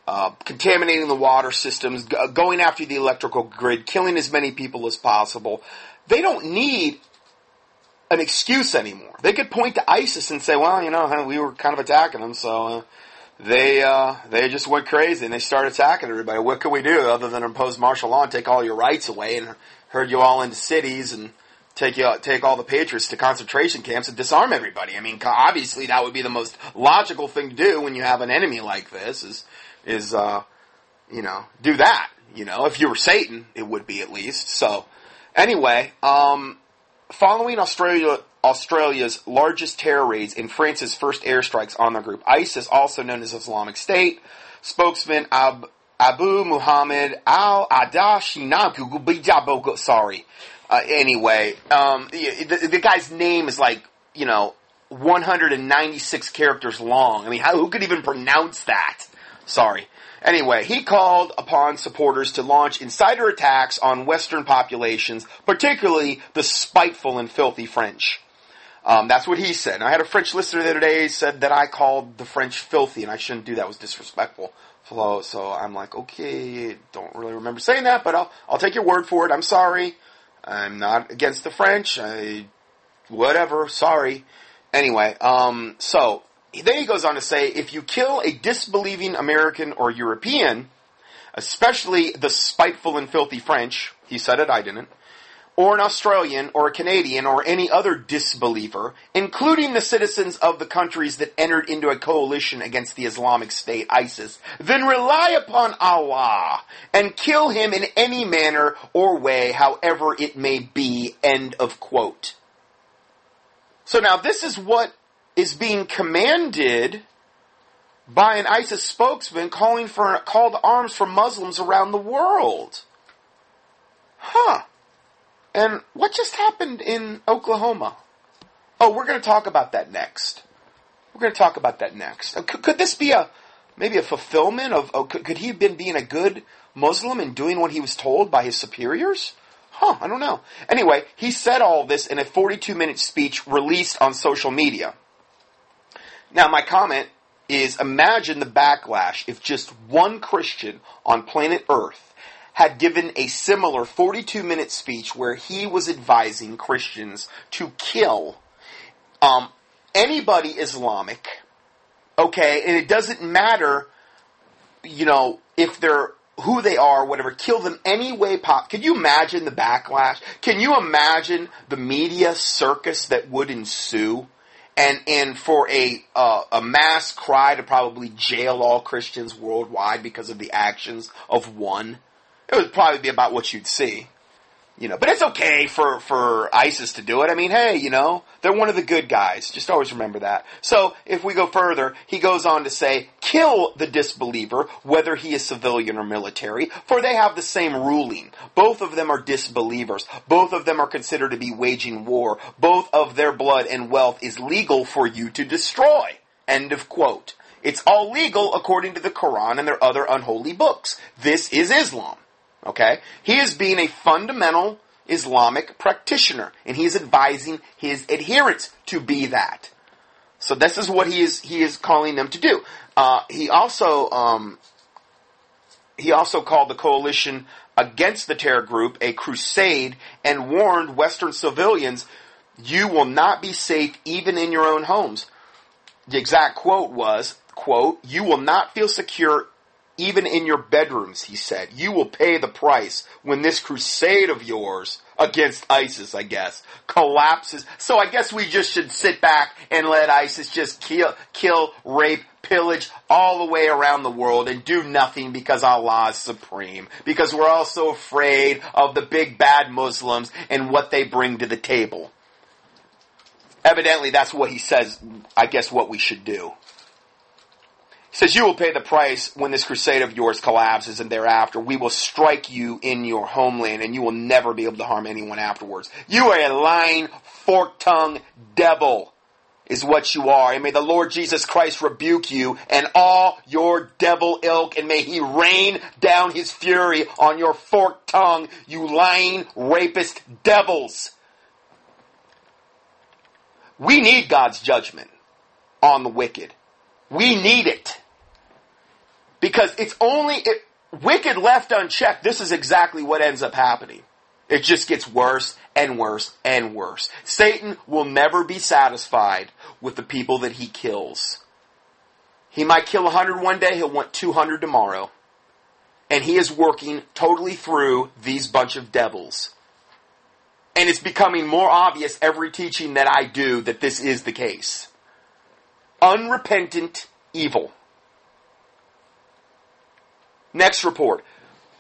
Speaker 1: uh, contaminating the water systems, g- going after the electrical grid, killing as many people as possible. They don't need an excuse anymore. They could point to ISIS and say, "Well, you know, we were kind of attacking them, so uh, they uh, they just went crazy and they started attacking everybody. What can we do other than impose martial law and take all your rights away and herd you all into cities and take you, take all the patriots to concentration camps and disarm everybody. I mean, obviously that would be the most logical thing to do when you have an enemy like this. Is is uh, you know do that. You know, if you were Satan, it would be at least. So anyway, um, following Australia. Australia's largest terror raids in France's first airstrikes on the group. ISIS, also known as Islamic State, spokesman Ab, Abu Muhammad al Adashinaku, sorry, uh, anyway, um, the, the, guy's name is like, you know, 196 characters long. I mean, how, who could even pronounce that? Sorry. Anyway, he called upon supporters to launch insider attacks on Western populations, particularly the spiteful and filthy French. Um, that's what he said. And I had a French listener the other day said that I called the French filthy, and I shouldn't do that. It was disrespectful. So I'm like, okay, don't really remember saying that, but I'll I'll take your word for it. I'm sorry. I'm not against the French. I, whatever. Sorry. Anyway, um, so then he goes on to say, if you kill a disbelieving American or European, especially the spiteful and filthy French, he said it, I didn't, or an Australian or a Canadian or any other disbeliever, including the citizens of the countries that entered into a coalition against the Islamic State, ISIS, then rely upon Allah and kill him in any manner or way, however it may be. End of quote. So now this is what is being commanded by an ISIS spokesman calling for call to arms for Muslims around the world. Huh. And what just happened in Oklahoma? Oh, we're going to talk about that next. We're going to talk about that next. Could, could this be a maybe a fulfillment of? Oh, could, could he have been being a good Muslim and doing what he was told by his superiors? Huh, I don't know. Anyway, he said all this in a 42 minute speech released on social media. Now, my comment is imagine the backlash if just one Christian on planet Earth had given a similar 42 minute speech where he was advising Christians to kill um, anybody Islamic, okay, and it doesn't matter, you know, if they're who they are, whatever, kill them any way pop. Can you imagine the backlash? Can you imagine the media circus that would ensue? And and for a uh, a mass cry to probably jail all Christians worldwide because of the actions of one, it would probably be about what you'd see. You know, but it's okay for, for ISIS to do it. I mean, hey, you know, they're one of the good guys. Just always remember that. So, if we go further, he goes on to say, kill the disbeliever, whether he is civilian or military, for they have the same ruling. Both of them are disbelievers. Both of them are considered to be waging war. Both of their blood and wealth is legal for you to destroy. End of quote. It's all legal according to the Quran and their other unholy books. This is Islam. Okay? He is being a fundamental Islamic practitioner, and he is advising his adherents to be that. So this is what he is he is calling them to do. Uh, he also um, he also called the coalition against the terror group a crusade and warned Western civilians, "You will not be safe even in your own homes." The exact quote was, "quote You will not feel secure even in your bedrooms, he said. You will pay the price when this crusade of yours against ISIS, I guess, collapses. So I guess we just should sit back and let ISIS just kill, kill, rape, pillage all the way around the world and do nothing because Allah is supreme. Because we're all so afraid of the big bad Muslims and what they bring to the table. Evidently that's what he says, I guess what we should do. Says, You will pay the price when this crusade of yours collapses, and thereafter we will strike you in your homeland, and you will never be able to harm anyone afterwards. You are a lying, fork tongued devil, is what you are. And may the Lord Jesus Christ rebuke you and all your devil ilk, and may he rain down his fury on your fork tongue, you lying, rapist devils. We need God's judgment on the wicked. We need it. Because it's only, wicked left unchecked, this is exactly what ends up happening. It just gets worse and worse and worse. Satan will never be satisfied with the people that he kills. He might kill 100 one day, he'll want 200 tomorrow. And he is working totally through these bunch of devils. And it's becoming more obvious every teaching that I do that this is the case. Unrepentant evil. Next report.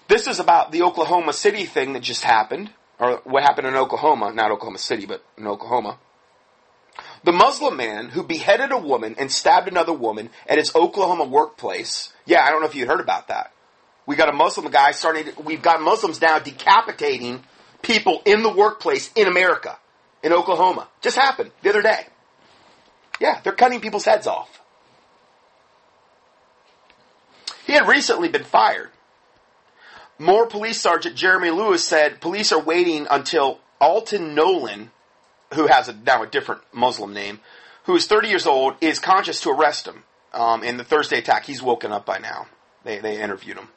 Speaker 1: This is about the Oklahoma City thing that just happened, or what happened in Oklahoma, not Oklahoma City, but in Oklahoma. The Muslim man who beheaded a woman and stabbed another woman at his Oklahoma workplace. Yeah, I don't know if you heard about that. We got a Muslim guy starting, we've got Muslims now decapitating people in the workplace in America, in Oklahoma. Just happened the other day. Yeah, they're cutting people's heads off. He had recently been fired. Moore Police Sergeant Jeremy Lewis said police are waiting until Alton Nolan, who has a, now a different Muslim name, who is 30 years old, is conscious to arrest him um, in the Thursday attack. He's woken up by now. They, they interviewed him.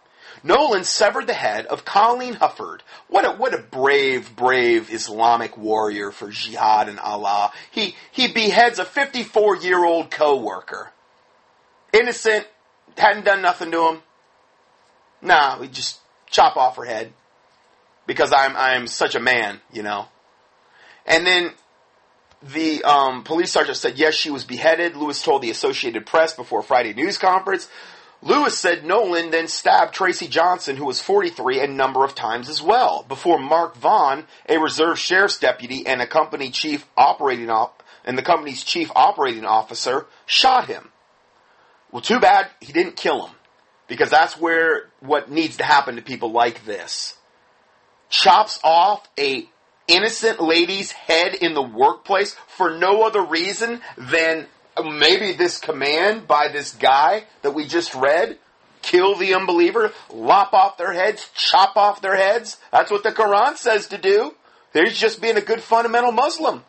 Speaker 1: Nolan severed the head of Colleen Hufford. What a, what a brave, brave Islamic warrior for jihad and Allah. He, he beheads a 54 year old co-worker. Innocent, hadn't done nothing to him. Nah, we just chop off her head because I'm I'm such a man, you know. And then the um, police sergeant said yes, she was beheaded. Lewis told the Associated Press before Friday news conference. Lewis said Nolan then stabbed Traci Johnson, who was 43, a number of times as well, before Mark Vaughan, a reserve sheriff's deputy and a company chief operating op- and the company's chief operating officer, shot him. Well, too bad he didn't kill him. Because that's where what needs to happen to people like this. Chops off a innocent lady's head in the workplace for no other reason than uh, maybe this command by this guy that we just read. Kill the unbeliever, lop off their heads, chop off their heads. That's what the Quran says to do. He's just being a good fundamental Muslim.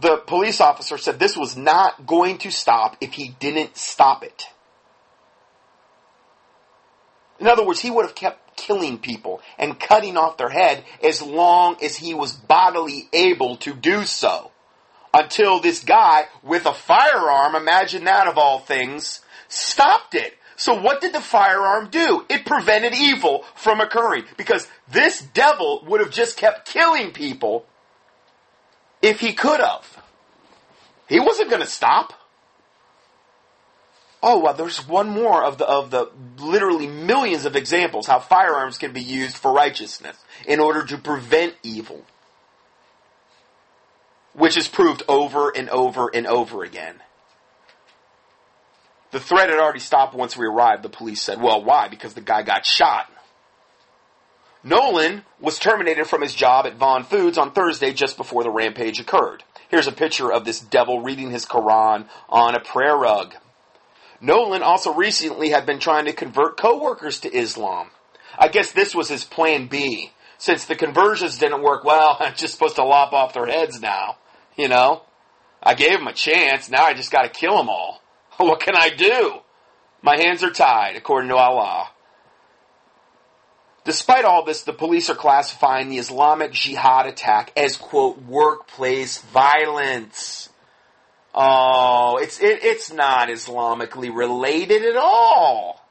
Speaker 1: The police officer said this was not going to stop if he didn't stop it. In other words, he would have kept killing people and cutting off their head as long as he was bodily able to do so. Until this guy with a firearm, imagine that of all things, stopped it. So what did the firearm do? It prevented evil from occurring because this devil would have just kept killing people if he could have. He wasn't going to stop. Oh well, there's one more of the of the literally millions of examples how firearms can be used for righteousness in order to prevent evil, which is proved over and over and over again. The threat had already stopped once we arrived. The police said, "Well, why? Because the guy got shot." Nolan was terminated from his job at Vaughan Foods on Thursday just before the rampage occurred. Here's a picture of this devil reading his Quran on a prayer rug. Nolan also recently had been trying to convert coworkers to Islam. I guess this was his plan B. Since the conversions didn't work well, <laughs> I'm just supposed to lop off their heads now. You know? I gave them a chance, now I just gotta kill them all. <laughs> What can I do? My hands are tied, according to Allah. Despite all this, the police are classifying the Islamic Jihad attack as, quote, workplace violence. Oh, it's it, it's not Islamically related at all.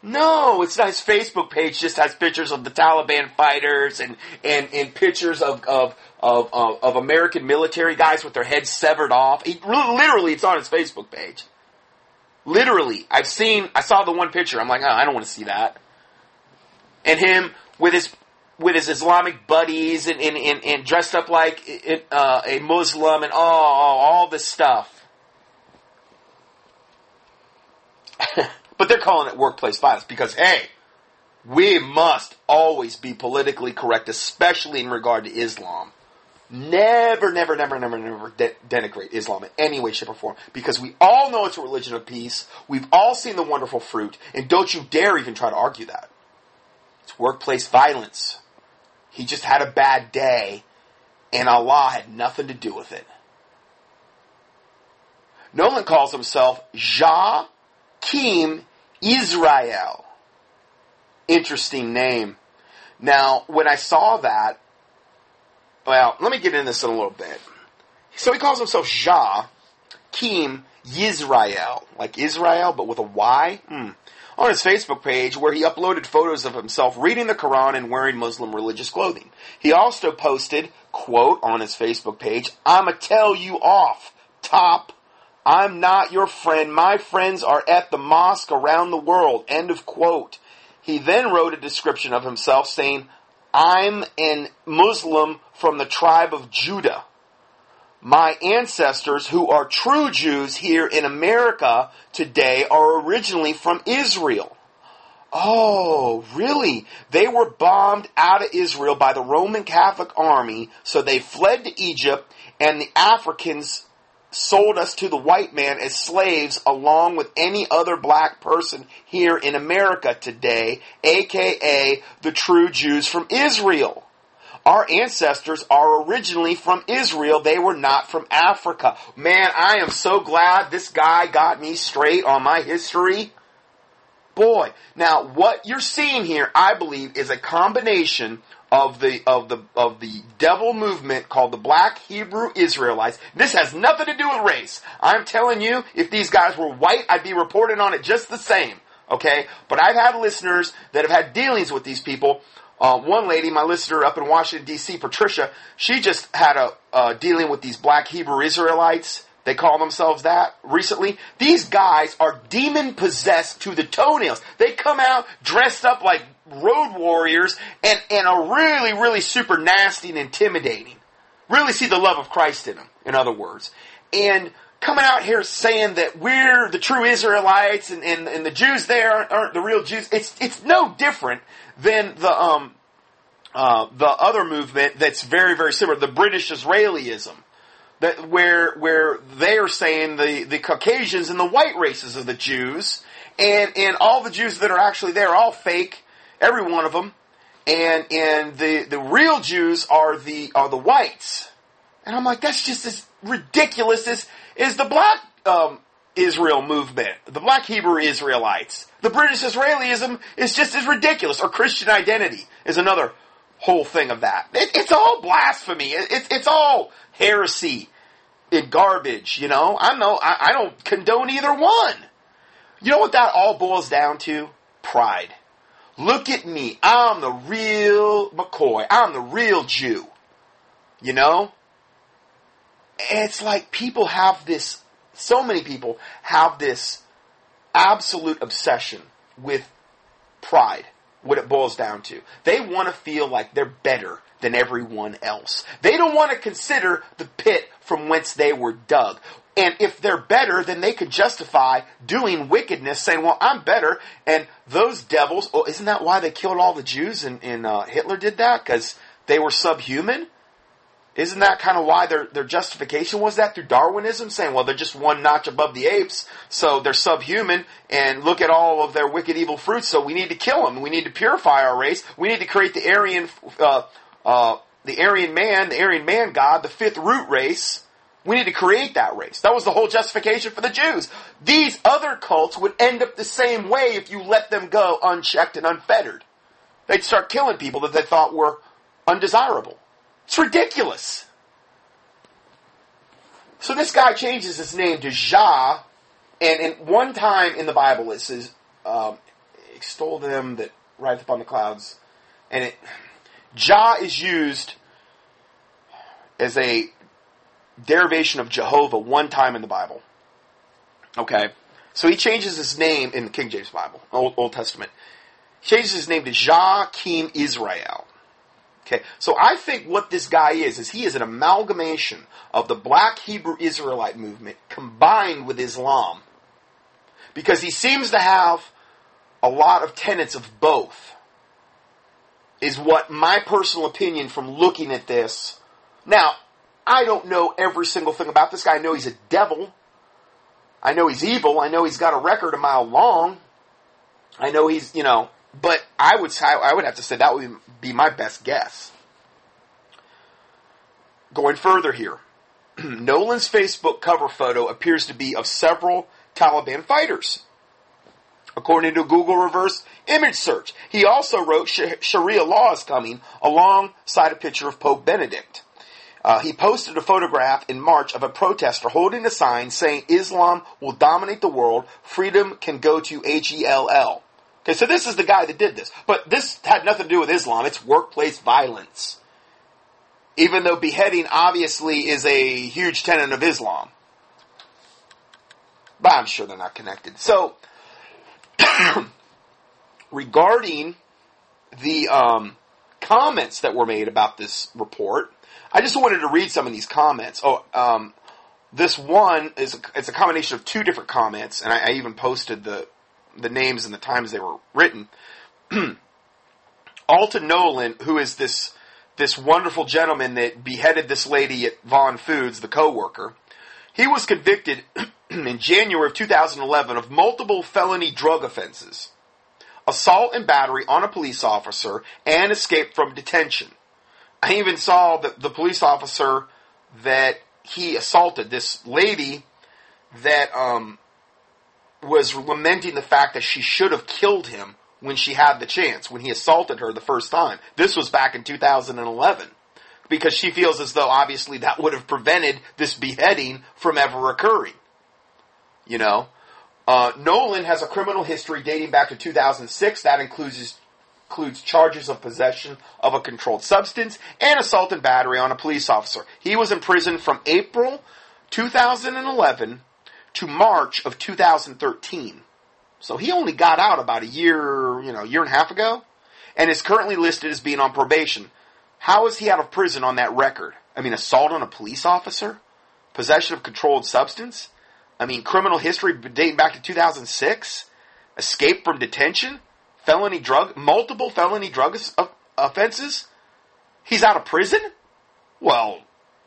Speaker 1: No, it's not. His Facebook page just has pictures of the Taliban fighters and and, and pictures of of, of of of American military guys with their heads severed off. He, literally, it's on his Facebook page. Literally, I've seen. I saw the one picture. I'm like, oh, I don't want to see that. And him with his with his Islamic buddies and, and, and, and dressed up like uh, a Muslim and all, all this stuff. <laughs> but they're calling it workplace violence because, hey, we must always be politically correct, especially in regard to Islam. Never, never, never, never, never de- denigrate Islam in any way, shape, or form because we all know it's a religion of peace. We've all seen the wonderful fruit, and don't you dare even try to argue that. It's workplace violence. He just had a bad day, and Allah had nothing to do with it. Nolan calls himself Ja Kim Israel. Interesting name. Now, when I saw that, well, let me get into this in a little bit. So he calls himself Ja Kim Yisrael, like Israel, but with a Y. Hmm on his Facebook page where he uploaded photos of himself reading the Quran and wearing Muslim religious clothing. He also posted, quote, on his Facebook page, I'ma tell you off, top. I'm not your friend. My friends are at the mosque around the world. End of quote. He then wrote a description of himself saying, I'm an Muslim from the tribe of Judah my ancestors who are true Jews here in America today are originally from Israel. Oh, really? They were bombed out of Israel by the Roman Catholic army, so they fled to Egypt, and the Africans sold us to the white man as slaves along with any other black person here in America today, aka the true Jews from Israel. Our ancestors are originally from Israel. They were not from Africa. Man, I am so glad this guy got me straight on my history. Boy, now what you're seeing here, I believe, is a combination of the of the of the devil movement called the Black Hebrew Israelites. This has nothing to do with race. I'm telling you, if these guys were white, I'd be reporting on it just the same. Okay, but I've had listeners that have had dealings with these people uh, one lady, my listener up in Washington D.C., Patricia, she just had a uh, dealing with these Black Hebrew Israelites. They call themselves that recently. These guys are demon possessed to the toenails. They come out dressed up like road warriors and, and are really, really super nasty and intimidating. Really see the love of Christ in them, in other words. And coming out here saying that we're the true Israelites and, and, and the Jews there aren't, the real Jews. It's, it's no different than the, um, uh, the other movement that's very, very similar, the British Israelism. That where where they are saying the, the Caucasians and the white races of the Jews, and and all the Jews that are actually there, are all fake, every one of them, and and the the real Jews are the are the whites, and I'm like that's just as ridiculous as is the black um, Israel movement, the black Hebrew Israelites. The British Israelism is just as ridiculous, or Christian identity is another whole thing of that. It, it's all blasphemy. It, it, it's all heresy and garbage, you know? I know, I, I don't condone either one. You know what that all boils down to? Pride. Look at me. I'm the real McCoy. I'm the real Jew. You know? It's like people have this, so many people have this absolute obsession with pride, what it boils down to. They want to feel like they're better than everyone else. They don't want to consider the pit from whence they were dug. And if they're better, then they could justify doing wickedness, saying, well, I'm better. And those devils, oh, isn't that why they killed all the Jews and, and uh, Hitler did that? Because they were subhuman? Isn't that kind of why their, their justification was that through Darwinism, saying, well, they're just one notch above the apes, so they're subhuman, and look at all of their wicked evil fruits, so we need to kill them. We need to purify our race. We need to create the Aryan, uh, uh, the Aryan man, the Aryan man god, the fifth root race. We need to create that race. That was the whole justification for the Jews. These other cults would end up the same way if you let them go unchecked and unfettered. They'd start killing people that they thought were undesirable. It's ridiculous. So this guy changes his name to Jah, and in one time in the Bible it says, um, "Extol them that ride upon the clouds," and it Jah is used as a derivation of Jehovah one time in the Bible. Okay, so he changes his name in the King James Bible, Old, Old Testament. He changes his name to Jakim Israel. Okay, so I think what this guy is, is he is an amalgamation of the black Hebrew Israelite movement combined with Islam. Because he seems to have a lot of tenets of both. Is what my personal opinion from looking at this. Now, I don't know every single thing about this guy. I know he's a devil. I know he's evil. I know he's got a record a mile long. I know he's, you know, but I would I would have to say that would be my best guess. Going further here, <clears throat> Nolan's Facebook cover photo appears to be of several Taliban fighters. According to Google reverse image search, he also wrote Sharia law is coming alongside a picture of Pope Benedict. Uh, he posted a photograph in March of a protester holding a sign saying Islam will dominate the world, freedom can go to H-E-L-L. Okay, so this is the guy that did this. But this had nothing to do with Islam. It's workplace violence. Even though beheading obviously is a huge tenet of Islam. But I'm sure they're not connected. So, <coughs> regarding the um, comments that were made about this report, I just wanted to read some of these comments. Oh, um, this one is it's a combination of two different comments, and I, I even posted the the names and the times they were written. <clears throat> Alton Nolan, who is this this wonderful gentleman that beheaded this lady at Vaughan Foods, the co-worker, he was convicted <clears throat> in January of 2011 of multiple felony drug offenses, assault and battery on a police officer, and escape from detention. I even saw the, the police officer that he assaulted this lady that um, was lamenting the fact that she should have killed him when she had the chance, when he assaulted her the first time. This was back in 2011. Because she feels as though obviously that would have prevented this beheading from ever occurring. You know? Uh, Nolan has a criminal history dating back to 2006. That includes includes charges of possession of a controlled substance and assault and battery on a police officer. He was in prison from April 2011 to March of 2013. So he only got out about a year, you know, year and a half ago, and is currently listed as being on probation. How is he out of prison on that record? I mean, assault on a police officer? Possession of controlled substance? I mean, criminal history dating back to 2006? Escape from detention? Felony drug, multiple felony drug offenses? He's out of prison? Well,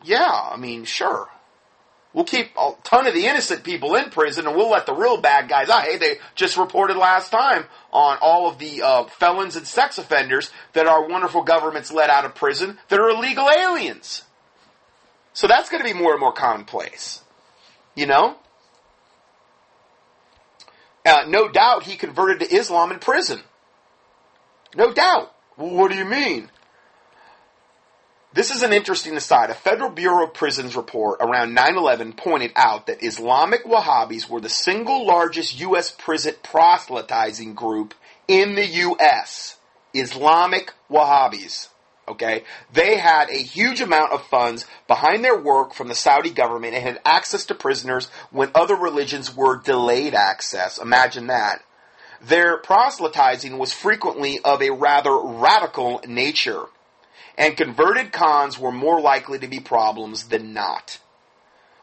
Speaker 1: yeah, I mean, sure. We'll keep a ton of the innocent people in prison and we'll let the real bad guys out. Hey, they just reported last time on all of the uh, felons and sex offenders that our wonderful governments let out of prison that are illegal aliens. So that's going to be more and more commonplace. You know? Uh, no doubt he converted to Islam in prison. No doubt. Well, what do you mean? This is an interesting aside. A Federal Bureau of Prisons report around 9-11 pointed out that Islamic Wahhabis were the single largest U.S. prison proselytizing group in the U.S. Islamic Wahhabis. Okay? They had a huge amount of funds behind their work from the Saudi government and had access to prisoners when other religions were delayed access. Imagine that. Their proselytizing was frequently of a rather radical nature and converted cons were more likely to be problems than not.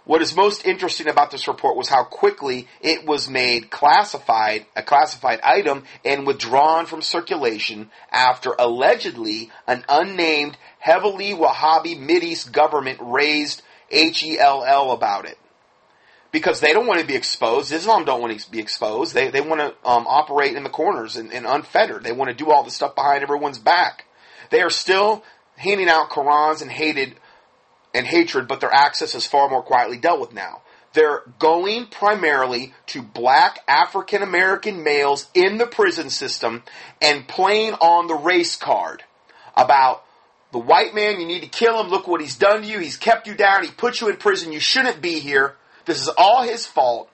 Speaker 1: What is most interesting about this report was how quickly it was made classified, a classified item, and withdrawn from circulation after allegedly an unnamed, heavily Wahhabi Mideast government raised HELL about it. Because they don't want to be exposed. Islam don't want to be exposed. They, they want to um, operate in the corners and, and unfettered. They want to do all the stuff behind everyone's back. They are still handing out Qurans and hated and hatred, but their access is far more quietly dealt with now. They're going primarily to black African American males in the prison system and playing on the race card about the white man, you need to kill him. Look what he's done to you. He's kept you down. He put you in prison. You shouldn't be here. This is all his fault.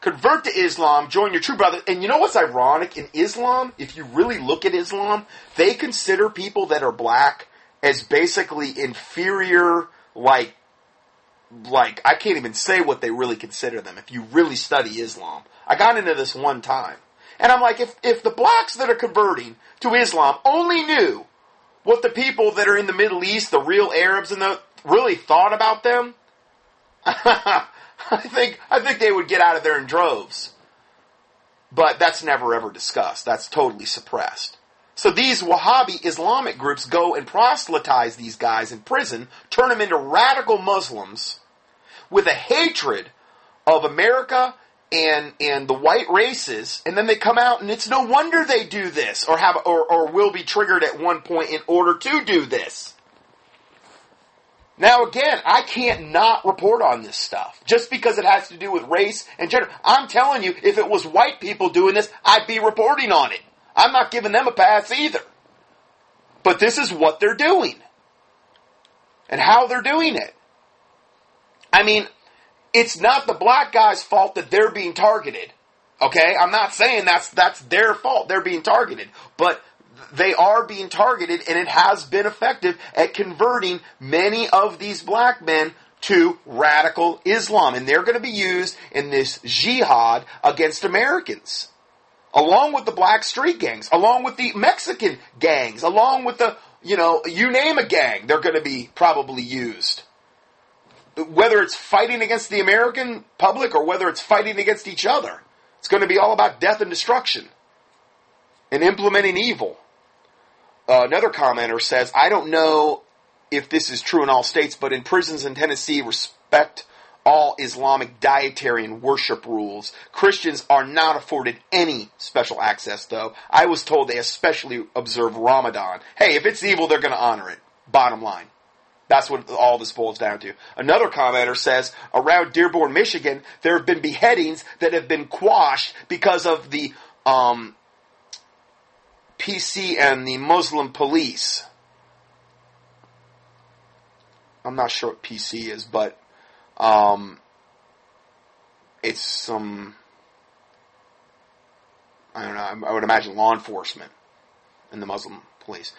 Speaker 1: Convert to Islam, join your true brother. And you know what's ironic? In Islam, if you really look at Islam, they consider people that are black as basically inferior, like, like, I can't even say what they really consider them if you really study Islam. I got into this one time. And I'm like, if, if the blacks that are converting to Islam only knew what the people that are in the Middle East, the real Arabs and the, really thought about them, <laughs> I think, I think they would get out of there in droves. But that's never ever discussed. That's totally suppressed. So these Wahhabi Islamic groups go and proselytize these guys in prison, turn them into radical Muslims with a hatred of America and and the white races, and then they come out and it's no wonder they do this or have or, or will be triggered at one point in order to do this. Now again, I can't not report on this stuff just because it has to do with race and gender. I'm telling you, if it was white people doing this, I'd be reporting on it. I'm not giving them a pass either. But this is what they're doing. And how they're doing it. I mean, it's not the black guy's fault that they're being targeted. Okay? I'm not saying that's that's their fault. They're being targeted. But they are being targeted and it has been effective at converting many of these black men to radical Islam. And they're going to be used in this jihad against Americans along with the black street gangs, along with the Mexican gangs, along with the, you know, you name a gang, they're going to be probably used. Whether it's fighting against the American public or whether it's fighting against each other, it's going to be all about death and destruction and implementing evil. Uh, another commenter says, I don't know if this is true in all states, but in prisons in Tennessee, respect all Islamic dietary and worship rules. Christians are not afforded any special access, though. I was told they especially observe Ramadan. Hey, if it's evil, they're going to honor it. Bottom line. That's what all this boils down to. Another commenter says, around Dearborn, Michigan, there have been beheadings that have been quashed because of the um, PC and the Muslim police. I'm not sure what PC is, but um, it's some, I don't know, I would imagine law enforcement and the Muslim police.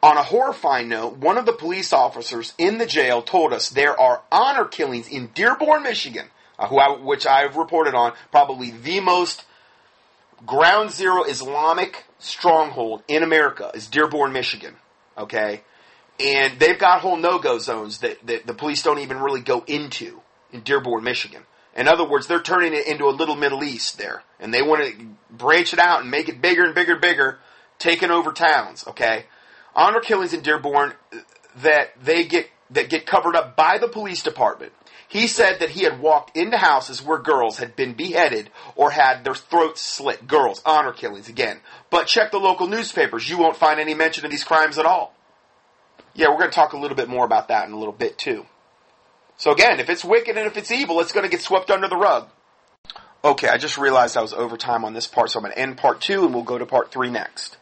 Speaker 1: On a horrifying note, one of the police officers in the jail told us there are honor killings in Dearborn, Michigan, uh, I, which I've reported on, probably the most ground zero Islamic stronghold in America is Dearborn, Michigan. Okay? And they've got whole no-go zones that, that the police don't even really go into in Dearborn, Michigan. In other words, they're turning it into a little Middle East there, and they want to branch it out and make it bigger and bigger and bigger, taking over towns. Okay, honor killings in Dearborn uh, that they get that get covered up by the police department. He said that he had walked into houses where girls had been beheaded or had their throats slit. Girls, honor killings again. But check the local newspapers. You won't find any mention of these crimes at all. Yeah, we're going to talk a little bit more about that in a little bit too. So again, if it's wicked and if it's evil, it's going to get swept under the rug. Okay, I just realized I was over time on this part, so I'm going to end part two and we'll go to part three next.